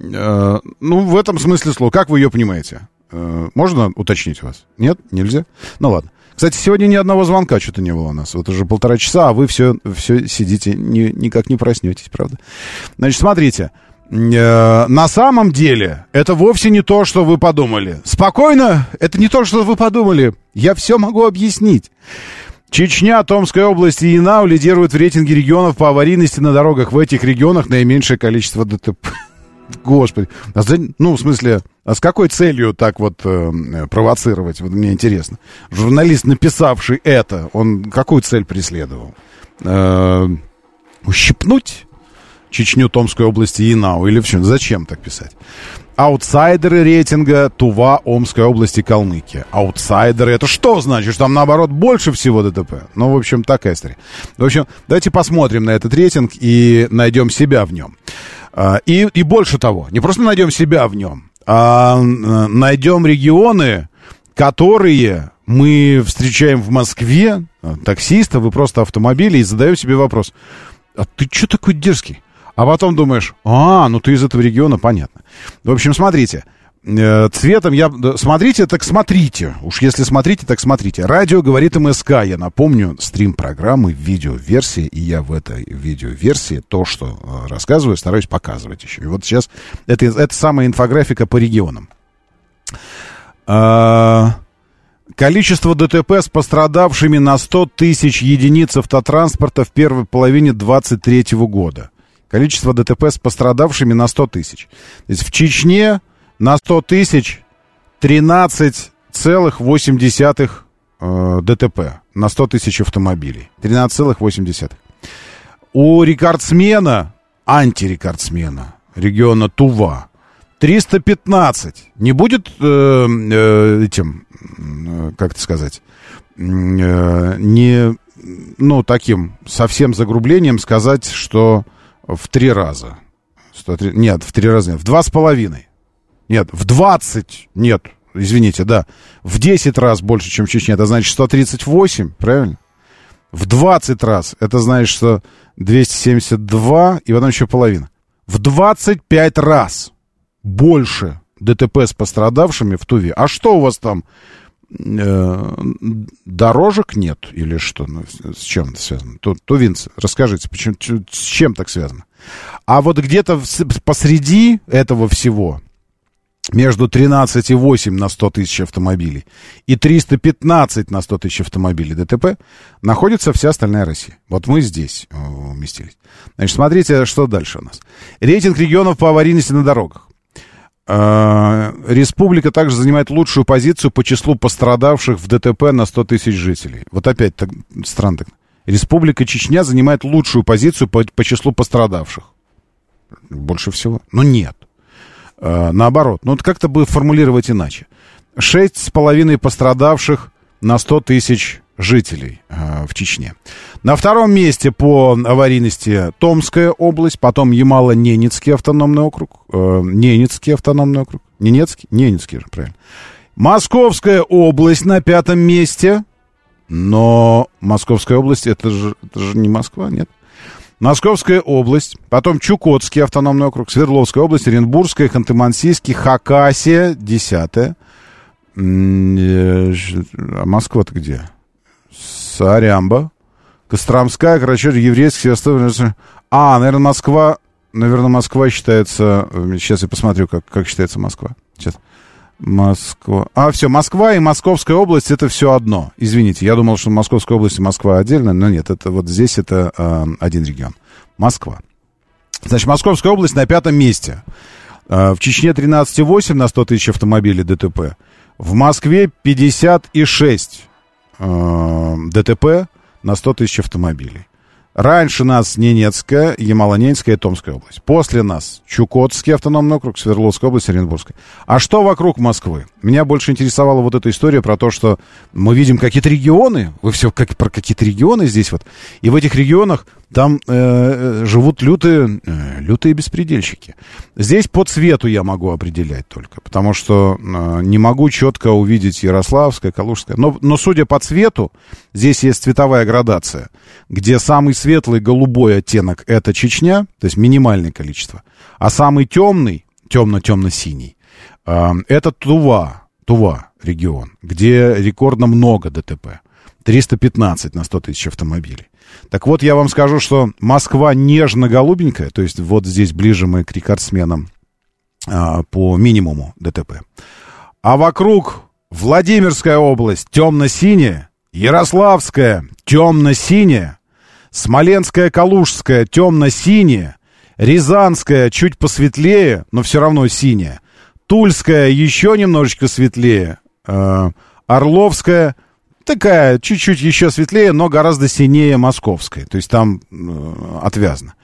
э, ну, в этом смысле слова. Как вы ее понимаете? Э, можно уточнить вас? Нет? Нельзя? Ну, ладно. Кстати, сегодня ни одного звонка что-то не было у нас. Вот уже полтора часа, а вы все, все сидите, ни, никак не проснетесь, правда? Значит, смотрите. Э, на самом деле, это вовсе не то, что вы подумали. Спокойно, это не то, что вы подумали. Я все могу объяснить. Чечня, Томская область и Инау лидируют в рейтинге регионов по аварийности на дорогах. В этих регионах наименьшее количество ДТП. Господи. А за, ну, в смысле, а с какой целью так вот э, провоцировать? Вот мне интересно. Журналист, написавший это, он какую цель преследовал? Э, ущипнуть Чечню, Томской области и Инау? Или в чем? Зачем так писать? Аутсайдеры рейтинга Тува, Омской области, Калмыкия. Аутсайдеры, это что значит? Там, наоборот, больше всего ДТП? Ну, в общем, такая история. В общем, давайте посмотрим на этот рейтинг и найдем себя в нем. А, и, и больше того, не просто найдем себя в нем, а найдем регионы, которые мы встречаем в Москве, таксиста, вы просто автомобили, и задаем себе вопрос, а ты что такой дерзкий? А потом думаешь, а, ну ты из этого региона, понятно. В общем, смотрите, э, цветом я... Смотрите, так смотрите. Уж если смотрите, так смотрите. Радио говорит МСК. Я напомню, стрим программы в видеоверсии. И я в этой видеоверсии то, что э, рассказываю, стараюсь показывать еще. И вот сейчас это, это самая инфографика по регионам. А, количество ДТП с пострадавшими на 100 тысяч единиц автотранспорта в первой половине 2023 года. Количество ДТП с пострадавшими на 100 тысяч. То есть в Чечне на 100 тысяч 13,8 э, ДТП на 100 тысяч автомобилей. 13,8. У рекордсмена, антирекордсмена региона Тува 315. Не будет э, э, этим, э, как это сказать, э, не, ну, таким совсем загрублением сказать, что в три раза. 103, нет, в три раза нет, в два с половиной. Нет, в 20, нет, извините, да, в 10 раз больше, чем в Чечне. Это значит 138, правильно? В 20 раз. Это значит, что 272 и потом еще половина. В 25 раз больше ДТП с пострадавшими в Туве. А что у вас там? Э, дорожек нет или что? Ну, с чем это связано? Тувинцы, расскажите, почему, с чем так связано? А вот где-то посреди этого всего между 13,8 на 100 тысяч автомобилей и 315 на 100 тысяч автомобилей ДТП находится вся остальная Россия. Вот мы здесь э, уместились. Значит, смотрите, что дальше у нас. Рейтинг регионов по аварийности на дорогах. Э, Республика также занимает лучшую позицию по числу пострадавших в ДТП на 100 тысяч жителей. Вот опять так странно. Республика Чечня занимает лучшую позицию по, по числу пострадавших. Больше всего. Но нет. Э, наоборот. Ну, вот как-то бы формулировать иначе. Шесть с половиной пострадавших на 100 тысяч жителей э, в Чечне. На втором месте по аварийности Томская область, потом Ямало-Ненецкий автономный округ, э, Ненецкий автономный округ, Ненецкий, Ненецкий же, правильно. Московская область на пятом месте, но Московская область, это же, это же не Москва, нет? Московская область, потом Чукотский автономный округ, Свердловская область, Оренбургская, Ханты-Мансийский, Хакасия, десятая. М, э, ж- А Москва-то где? Сарямба. Костромская, короче, еврейский, Севастополь. А, наверное, Москва, наверное, Москва считается... э, Сейчас я посмотрю, как, как считается Москва. Сейчас. Москва. А, все, Москва и Московская область это все одно. Извините, я думал, что Московская область и Москва отдельно, но нет, это вот здесь это э, один регион. Москва. Значит, Московская область на пятом месте. Э, в Чечне 13,8 на 100 тысяч автомобилей ДТП. В Москве 56 э, ДТП на 100 тысяч автомобилей. Раньше нас Ненецкая, Ямало-Ненецкая и Томская область. После нас Чукотский автономный округ, Свердловская область, Оренбургская. А что вокруг Москвы? Меня больше интересовала вот эта история про то, что мы видим какие-то регионы, вы все как, про какие-то регионы здесь вот, и в этих регионах там э, э, живут лютые, э, лютые беспредельщики. Здесь по цвету я могу определять только, потому что э, не могу четко увидеть Ярославское, Калужское. Но, но судя по цвету, здесь есть цветовая градация, где самый светлый голубой оттенок это Чечня, то есть минимальное количество, а самый темный, темно-темно-синий, э, это Тува, Тува регион, где рекордно много ДТП. 315 на 100 тысяч автомобилей. Так вот, я вам скажу, что Москва нежно-голубенькая, то есть вот здесь ближе мы к рекордсменам а, по минимуму ДТП. А вокруг Владимирская область темно-синяя, Ярославская темно-синяя, Смоленская, Калужская темно-синяя, Рязанская чуть посветлее, но все равно синяя, Тульская еще немножечко светлее, э, Орловская такая чуть-чуть еще светлее, но гораздо синее Московская, то есть там э, отвязно.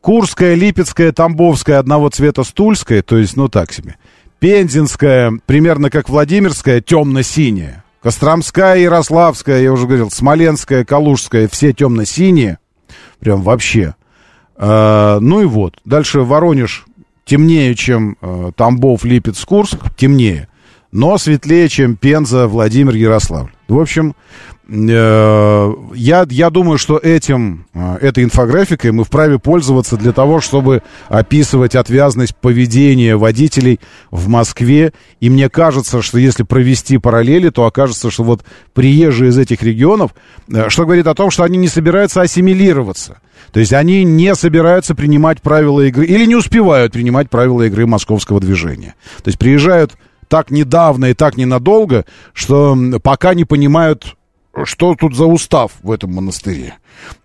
Курская, Липецкая, Тамбовская одного цвета с Тульской, то есть, ну так себе. Пензенская, примерно как Владимирская, темно-синяя. Костромская, Ярославская, я уже говорил, Смоленская, Калужская, все темно-синие. Прям вообще. Э, ну и вот. Дальше Воронеж темнее, чем э, Тамбов, Липец, Курск, темнее. Но светлее, чем Пенза, Владимир, Ярославль. В общем, э, я, я думаю, что этим, э, этой инфографикой мы вправе пользоваться для того, чтобы описывать отвязность поведения водителей в Москве. И мне кажется, что если провести параллели, то окажется, что вот приезжие из этих регионов, э, что говорит о том, что они не собираются ассимилироваться. То есть они не собираются принимать правила игры или не успевают принимать правила игры московского движения. То есть приезжают так недавно и так ненадолго, что пока не понимают, что тут за устав в этом монастыре.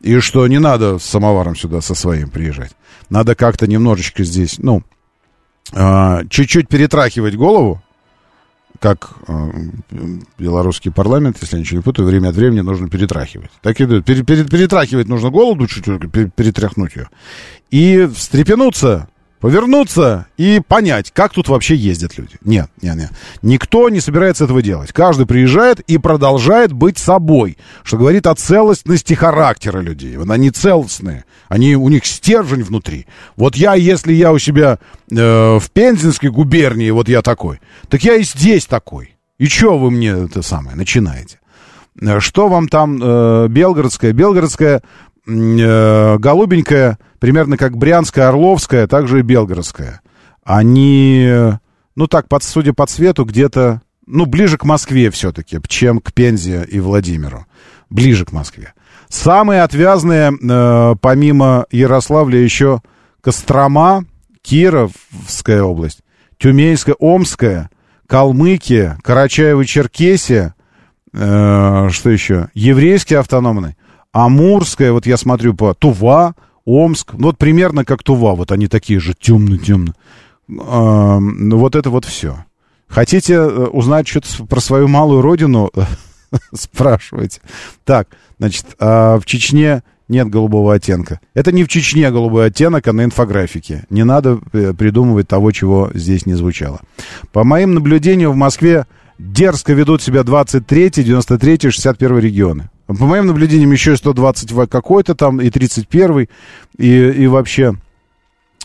И что не надо с самоваром сюда со своим приезжать. Надо как-то немножечко здесь, ну, а, чуть-чуть перетрахивать голову, как э, белорусский парламент, если я ничего не путаю, время от времени нужно перетрахивать. Так и. Пере- пере- перетрахивать нужно голову чуть-чуть, пере- перетряхнуть ее. И встрепенуться, повернуться и понять, как тут вообще ездят люди. Нет, нет, нет. Никто не собирается этого делать. Каждый приезжает и продолжает быть собой, что говорит о целостности характера людей. Вот Они целостные. Они, у них стержень внутри. Вот я, если я у себя э, в Пензенской губернии, вот я такой, так я и здесь такой. И что вы мне это самое начинаете? Э, Что вам там э, Белгородская? Белгородская, э, голубенькая, примерно как Брянская, Орловская, также и Белгородская. Они, ну так, под, судя по цвету, где-то, ну, ближе к Москве все-таки, чем к Пензе и Владимиру. Ближе к Москве. Самые отвязные, э, помимо Ярославля, еще Кострома, Кировская область, Тюменская, Омская, Калмыкия, Карачаево-Черкесия, э, что еще? Еврейский автономный, Амурская, вот я смотрю по Тува, Омск, ну вот примерно как Тува, вот они такие же темно-темно. Ну вот это вот все. Хотите э, узнать что-то про свою малую родину? Спрашивайте. Так, значит, а в Чечне нет голубого оттенка. Это не в Чечне голубой оттенок, а на инфографике. Не надо э, придумывать того, чего здесь не звучало. По моим наблюдениям, в Москве дерзко ведут себя 23, 93, 61 регионы. По моим наблюдениям, еще и 120 какой-то там, и 31, и, и вообще...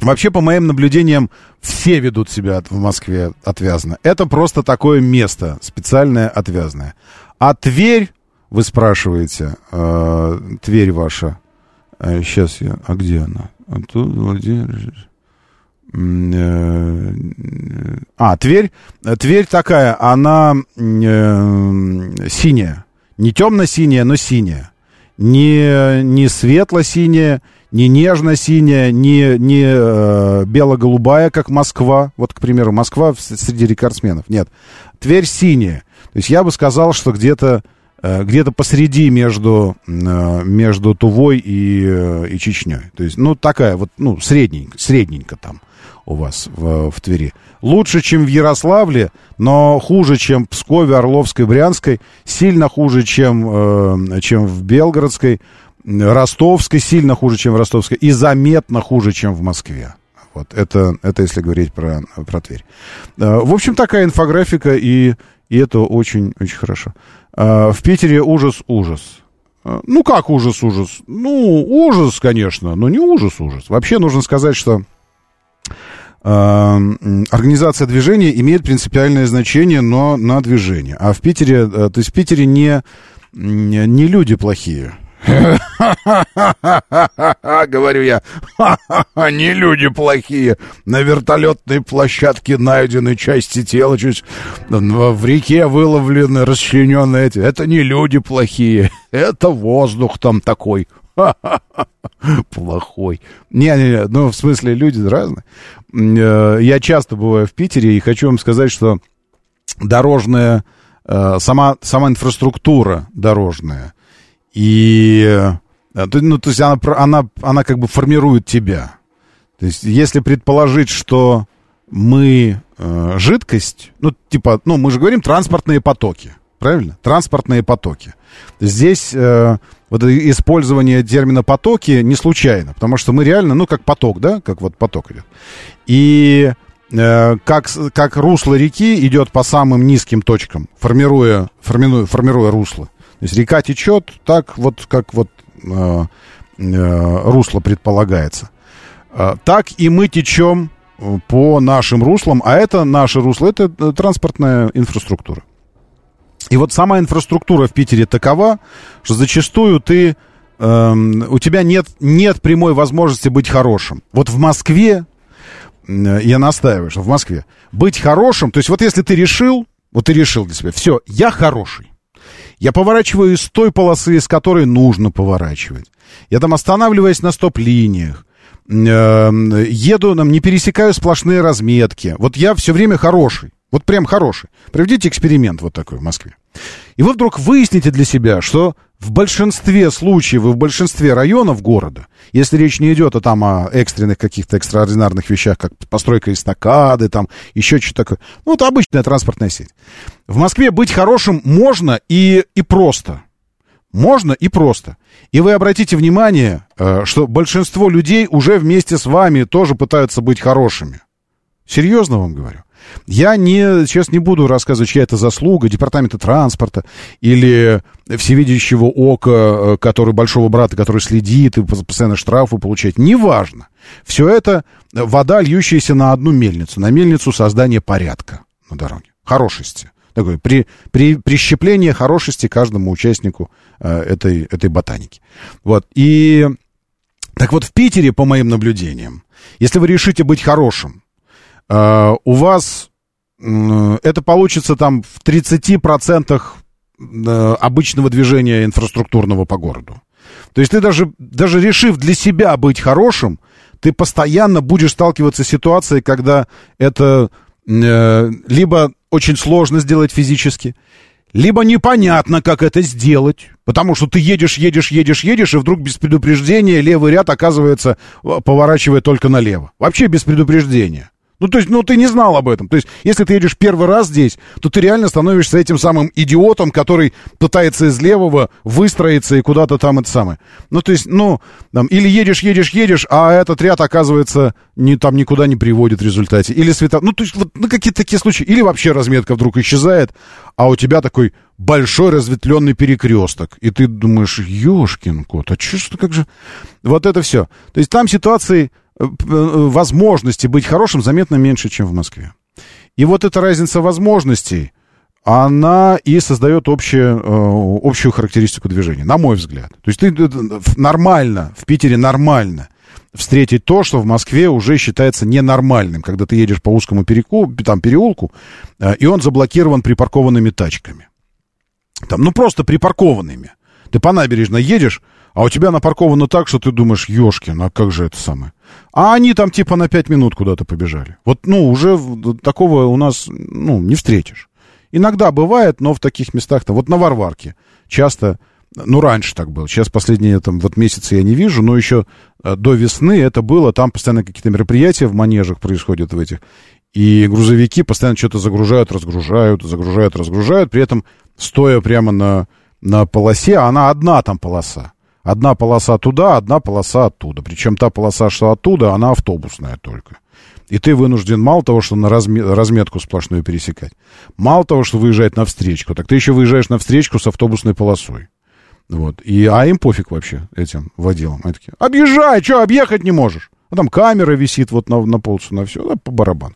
Вообще, по моим наблюдениям, все ведут себя в Москве отвязно. Это просто такое место, специальное отвязное. А Тверь вы спрашиваете, э, Тверь ваша, э, сейчас я, а где она? А тут Владимир... Э, а, Тверь, Тверь такая, она э, синяя. Не темно-синяя, но синяя. Не, не светло-синяя, не нежно-синяя, не, не э, бело-голубая, как Москва. Вот, к примеру, Москва среди рекордсменов. Нет. Тверь синяя. То есть я бы сказал, что где-то Э, где-то посреди между, э, между Тувой и, э, и Чечней. То есть, ну, такая вот, ну, средненько, средненько там у вас в, в Твери. Лучше, чем в Ярославле, но хуже, чем в Пскове, Орловской, Брянской, сильно хуже, чем, чем в Белгородской, Ростовской, сильно хуже, чем в Ростовской, и заметно хуже, чем в Москве. Вот это, это если говорить про, про Тверь. В общем, такая инфографика, и, и это очень-очень хорошо. А, в Питере ужас-ужас. А, ну, как ужас-ужас? Ну, ужас, конечно, но не ужас-ужас. Вообще нужно сказать, что э, организация движения имеет принципиальное значение, но на движение. А в Питере, э, то есть в Питере не, не люди плохие. Говорю я, они люди плохие. На вертолетной площадке найдены части тела, чуть в реке выловлены, расчлененные эти. Это не люди плохие, это воздух там такой. Плохой. Не-не-не, ну, в смысле, люди разные. Э, я часто бываю в Питере и хочу вам сказать, что дорожная, э, сама, сама инфраструктура дорожная, и, э, ну, то есть она, она, она как бы формирует тебя. То есть если предположить, что мы жидкость, ну, типа, ну, мы же говорим транспортные потоки, правильно? Транспортные потоки. Здесь вот использование термина потоки не случайно, потому что мы реально, ну, как поток, да, как вот поток идет. И э, как, как русло реки идет по самым низким точкам, формируя, формируя, формируя русло. То есть река течет так, вот как вот э, э, русло предполагается. Э, так и мы течем э, по нашим руслам, а это наше русло, это э, транспортная инфраструктура. И вот сама инфраструктура в Питере такова, что зачастую ты, э, у тебя нет, нет прямой возможности быть хорошим. Вот в Москве, э, я настаиваю, что в Москве, быть хорошим, то есть вот если ты решил, вот ты решил для себя, все, я хороший, я поворачиваю из той полосы, из которой нужно поворачивать. Я там останавливаюсь на стоп-линиях. Э, еду, там, не пересекаю сплошные разметки. Вот я все время хороший. Вот прям хороший. Проведите эксперимент вот такой в Москве. И вы вдруг выясните для себя, что в большинстве случаев и в большинстве районов города, если речь не идет о, там, о экстренных каких-то экстраординарных вещах, как постройка эстакады, там, еще что-то такое, ну, это обычная транспортная сеть. В Москве быть хорошим можно и, и просто. Можно и просто. И вы обратите внимание, э, что большинство людей уже вместе с вами тоже пытаются быть хорошими. Серьезно вам говорю. Я не, сейчас не буду рассказывать, чья это заслуга, департамента транспорта или всевидящего ока, э, который большого брата, который следит и постоянно штрафы получает. Неважно. Все это вода, льющаяся на одну мельницу, на мельницу создания порядка на дороге. Хорошести. Такое при, при, прищепление хорошести каждому участнику э, этой, этой ботаники. Вот. И так вот в Питере, по моим наблюдениям, если вы решите быть хорошим, у вас это получится там в 30% uh, обычного движения инфраструктурного по городу. То есть ты даже, даже решив для себя быть хорошим, ты постоянно будешь сталкиваться с ситуацией, когда это э, либо очень сложно сделать физически, либо непонятно, как это сделать, потому что ты едешь, едешь, едешь, едешь, и вдруг без предупреждения левый ряд, оказывается, э, поворачивает только налево. Вообще без предупреждения. Ну, то есть, ну, ты не знал об этом. То есть, если ты едешь первый раз здесь, то ты реально становишься этим самым идиотом, который пытается из левого выстроиться и куда-то там это самое. Ну, то есть, ну, там, или едешь, едешь, едешь, а этот ряд, оказывается, не, там никуда не приводит в результате. Или света... Ну, то есть, вот ну, какие-то такие случаи. Или вообще разметка вдруг исчезает, а у тебя такой большой разветвленный перекресток. И ты думаешь, ешкин кот, а че, что, как же... Вот это все. То есть, там ситуации возможности быть хорошим заметно меньше, чем в Москве. И вот эта разница возможностей, она и создает общее, э, общую характеристику движения, на мой взгляд. То есть ты нормально, в Питере нормально встретить то, что в Москве уже считается ненормальным, когда ты едешь по узкому переку, там, переулку, э, и он заблокирован припаркованными тачками. Там, ну, просто припаркованными. Ты по набережной едешь, а у тебя напарковано так, что ты думаешь, ешкин, а как же это самое? А они там типа на пять минут куда-то побежали. Вот, ну, уже такого у нас, ну, не встретишь. Иногда бывает, но в таких местах-то, вот на Варварке часто, ну, раньше так было. Сейчас последние там вот месяцы я не вижу, но еще э, до весны это было. Там постоянно какие-то мероприятия в манежах происходят в этих. И грузовики постоянно что-то загружают, разгружают, загружают, разгружают. При этом стоя прямо на, на полосе, а она одна там полоса. Одна полоса туда, одна полоса оттуда. Причем та полоса, что оттуда, она автобусная только. И ты вынужден мало того, что на разметку сплошную пересекать, мало того, что выезжать на встречку, так ты еще выезжаешь на встречку с автобусной полосой. Вот. И, а им пофиг вообще, этим водилам. Они такие, объезжай, что, объехать не можешь? А там камера висит вот на, на полцу, на все, да, по барабану.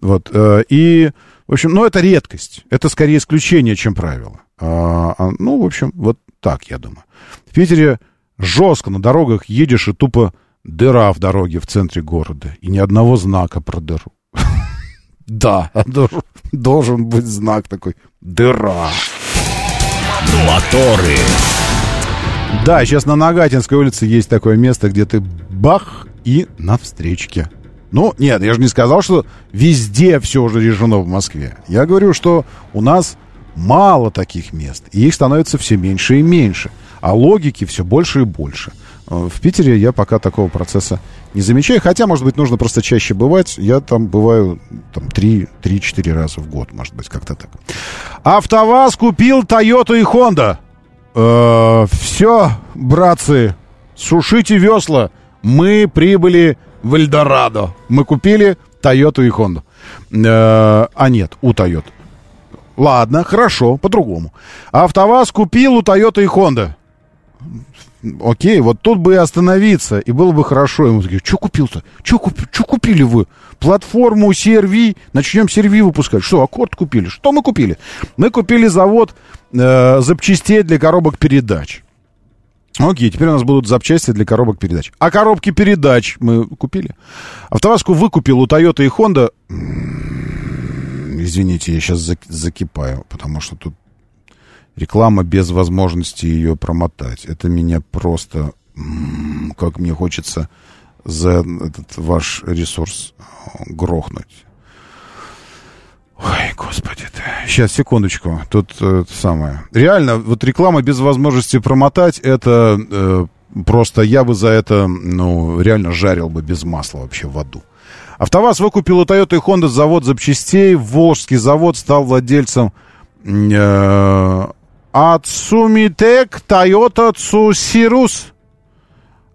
Вот. Э, и, в общем, ну, это редкость. Это скорее исключение, чем правило. А, а, ну, в общем, вот так, я думаю. В Питере жестко на дорогах едешь и тупо дыра в дороге в центре города. И ни одного знака про дыру. Да, должен быть знак такой. Дыра. Моторы. Да, сейчас на Нагатинской улице есть такое место, где ты бах и на встречке. Ну, нет, я же не сказал, что везде все уже решено в Москве. Я говорю, что у нас мало таких мест, и их становится все меньше и меньше, а логики все больше и больше. Э, в Питере я пока такого процесса не замечаю, хотя, может быть, нужно просто чаще бывать. Я там бываю там 3-4 раза в год, может быть, как-то так. АвтоВАЗ купил Toyota и Honda. Э, все, братцы, сушите весла. Мы прибыли в Эльдорадо. Мы купили Toyota и Honda. Э, а нет, у Toyota. Ладно, хорошо, по-другому. АвтоВАЗ купил у Toyota и Honda. Окей, вот тут бы и остановиться, и было бы хорошо. Ему такие, что купил-то? Что куп... купили вы? Платформу CRV, начнем CRV выпускать. Что, аккорд купили? Что мы купили? Мы купили завод э, запчастей для коробок передач. Окей, теперь у нас будут запчасти для коробок передач. А коробки передач мы купили. АвтоВАЗку выкупил у Toyota и Honda извините, я сейчас закипаю, потому что тут реклама без возможности ее промотать. Это меня просто, как мне хочется за этот ваш ресурс грохнуть. Ой, господи ты. Сейчас, секундочку. Тут э, самое. Реально, вот реклама без возможности промотать, это э, просто я бы за это, ну, реально жарил бы без масла вообще в аду. АвтоВАЗ выкупил у Toyota и Honda завод запчастей. Волжский завод стал владельцем э, Ацумитек Toyota Цусирус.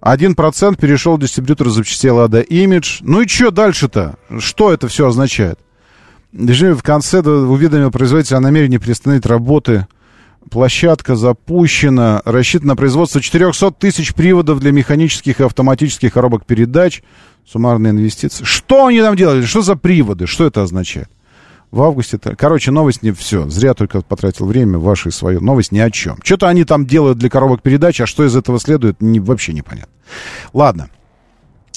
Один процент перешел дистрибьютор запчастей Лада Имидж. Ну и что дальше-то? Что это все означает? В конце уведомил производителя о намерении приостановить работы. Площадка запущена. Рассчитана на производство 400 тысяч приводов для механических и автоматических коробок передач. Суммарные инвестиции. Что они там делали? Что за приводы? Что это означает? В августе... -то... Короче, новость не все. Зря только потратил время ваше и свое. Новость ни о чем. Что-то они там делают для коробок передач, а что из этого следует, не, вообще непонятно. Ладно.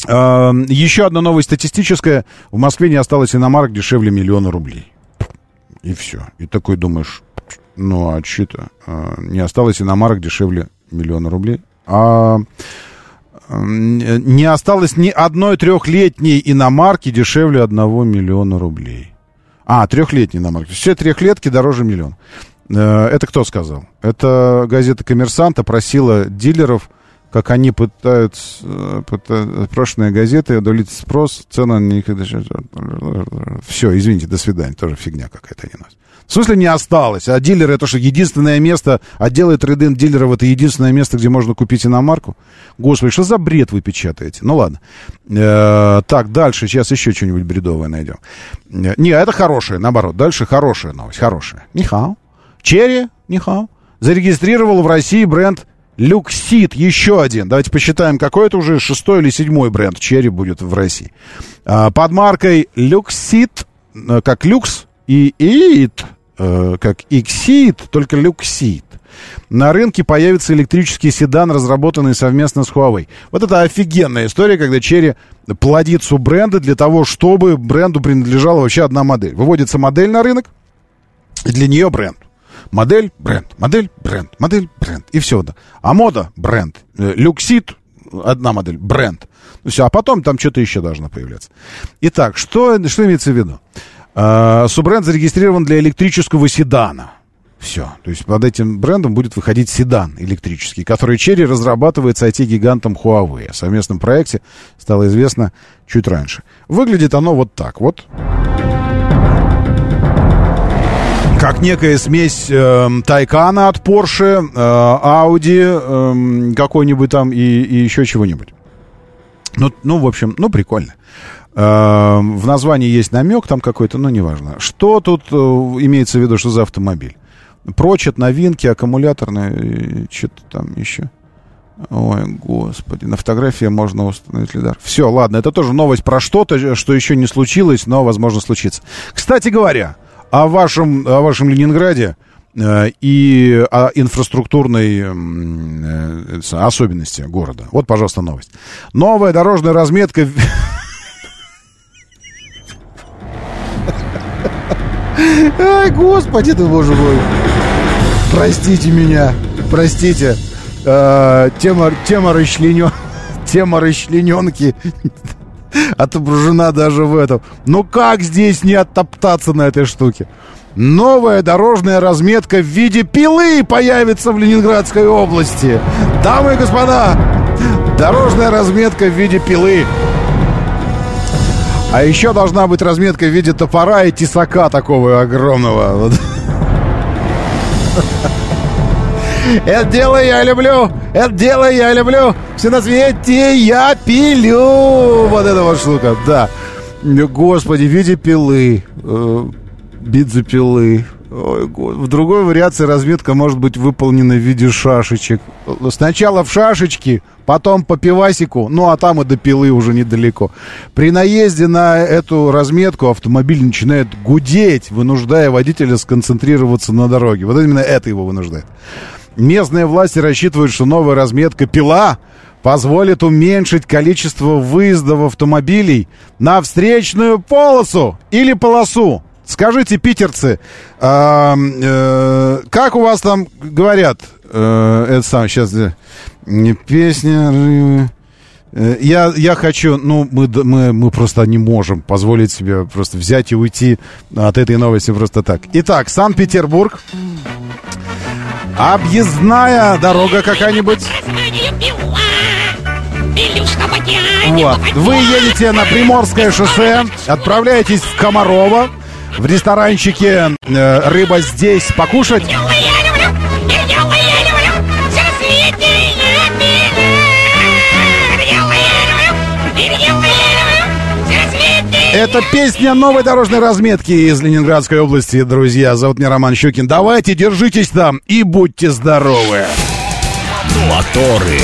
Э, еще одна новость статистическая. В Москве не осталось иномарок дешевле миллиона рублей. И все. И такой думаешь, ну а что-то? Э, не осталось иномарок дешевле миллиона рублей. А не осталось ни одной трехлетней иномарки дешевле одного миллиона рублей. А, трехлетний на марке. Все трехлетки дороже миллиона. Э, Это кто сказал? Это газета «Коммерсант» просила дилеров, как они пытаются... э, пыта- Прошлые газеты одолить спрос, цены на них... Все, извините, до свидания. Тоже фигня какая-то они носят. В смысле не осталось? А дилеры это что, единственное место, отделы трейдинг дилеров это единственное место, где можно купить иномарку? Господи, что за бред вы печатаете? Ну ладно. Э, так, дальше, сейчас еще что-нибудь бредовое найдем. Э, Не, это хорошее, наоборот. Дальше хорошая новость, хорошая. Нихао. Chery, нихао, зарегистрировал в России бренд Luxeed, еще один. Давайте посчитаем, какой это уже шестой или седьмой бренд Chery будет в России. А, Под маркой Luxeed, э, как люкс, и ит, э, как Exeed, только Luxeed. На рынке появится электрический седан, разработанный совместно с Huawei. Вот это офигенная история, когда Chery плодит суббренды для того, чтобы бренду принадлежала вообще одна модель. Выводится модель на рынок, и для нее бренд. Модель, бренд, модель, бренд, модель, бренд. И все. Да. А мода, бренд. Э, Люксит, одна модель, бренд. Ну все, а потом там что-то еще должно появляться. Итак, что, что имеется в виду? Э, Суббренд зарегистрирован для электрического седана. Все. То есть под этим брендом будет выходить седан электрический, который Черри разрабатывает с IT-гигантом Huawei. О совместном проекте стало известно чуть раньше. Выглядит оно вот так вот. Как некая смесь э, Тайкана от Porsche, э, Audi, э, какой-нибудь там и, и еще чего-нибудь. Ну, ну, в общем, ну, прикольно. Э, в названии есть намек там какой-то, но неважно. Что тут э, имеется в виду, что за автомобиль? Прочат, новинки, аккумуляторные, что-то там еще. Ой, господи, на фотографии можно установить лидар. Все, ладно, это тоже новость про что-то, что еще не случилось, но, возможно, случится. Кстати говоря, о вашем, о вашем Ленинграде э, и о инфраструктурной э, особенности города. Вот, пожалуйста, новость. Новая дорожная разметка... Ай, господи ты, боже мой. Простите меня, простите. Э, тема, тема расчленен... Тема расчлененки отображена даже в этом. Ну как здесь не оттоптаться на этой штуке? Новая дорожная разметка в виде пилы появится в Ленинградской области. Дамы и господа, дорожная разметка в виде пилы. А еще должна быть разметка в виде топора и тесака такого огромного. Это дело я люблю, это дело я люблю, все на свете я пилю. Вот эта вот штука, да. Господи, в виде пилы, э, бензопилы. Ой, В другой вариации разметка может быть выполнена в виде шашечек. Сначала в шашечки, потом по пивасику, ну а там и до пилы уже недалеко. При наезде на эту разметку автомобиль начинает гудеть, вынуждая водителя сконцентрироваться на дороге. Вот именно это его вынуждает. Местные власти рассчитывают, что новая разметка «Пила» позволит уменьшить количество выездов автомобилей на встречную полосу или полосу. Скажите, питерцы, а, э, как у вас там говорят? Э, это сам сейчас не песня. э, э, Я, я хочу, ну, мы, мы, мы просто не можем позволить себе просто взять и уйти от этой новости просто так. Итак, Санкт-Петербург. Объездная дорога какая-нибудь. Вот. Вы едете на Приморское шоссе, отправляетесь в Комарова, в ресторанчике э, «Рыба здесь» покушать. Это песня новой дорожной разметки из Ленинградской области, друзья. Зовут меня Роман Щукин. Давайте, держитесь там и будьте здоровы. Моторы.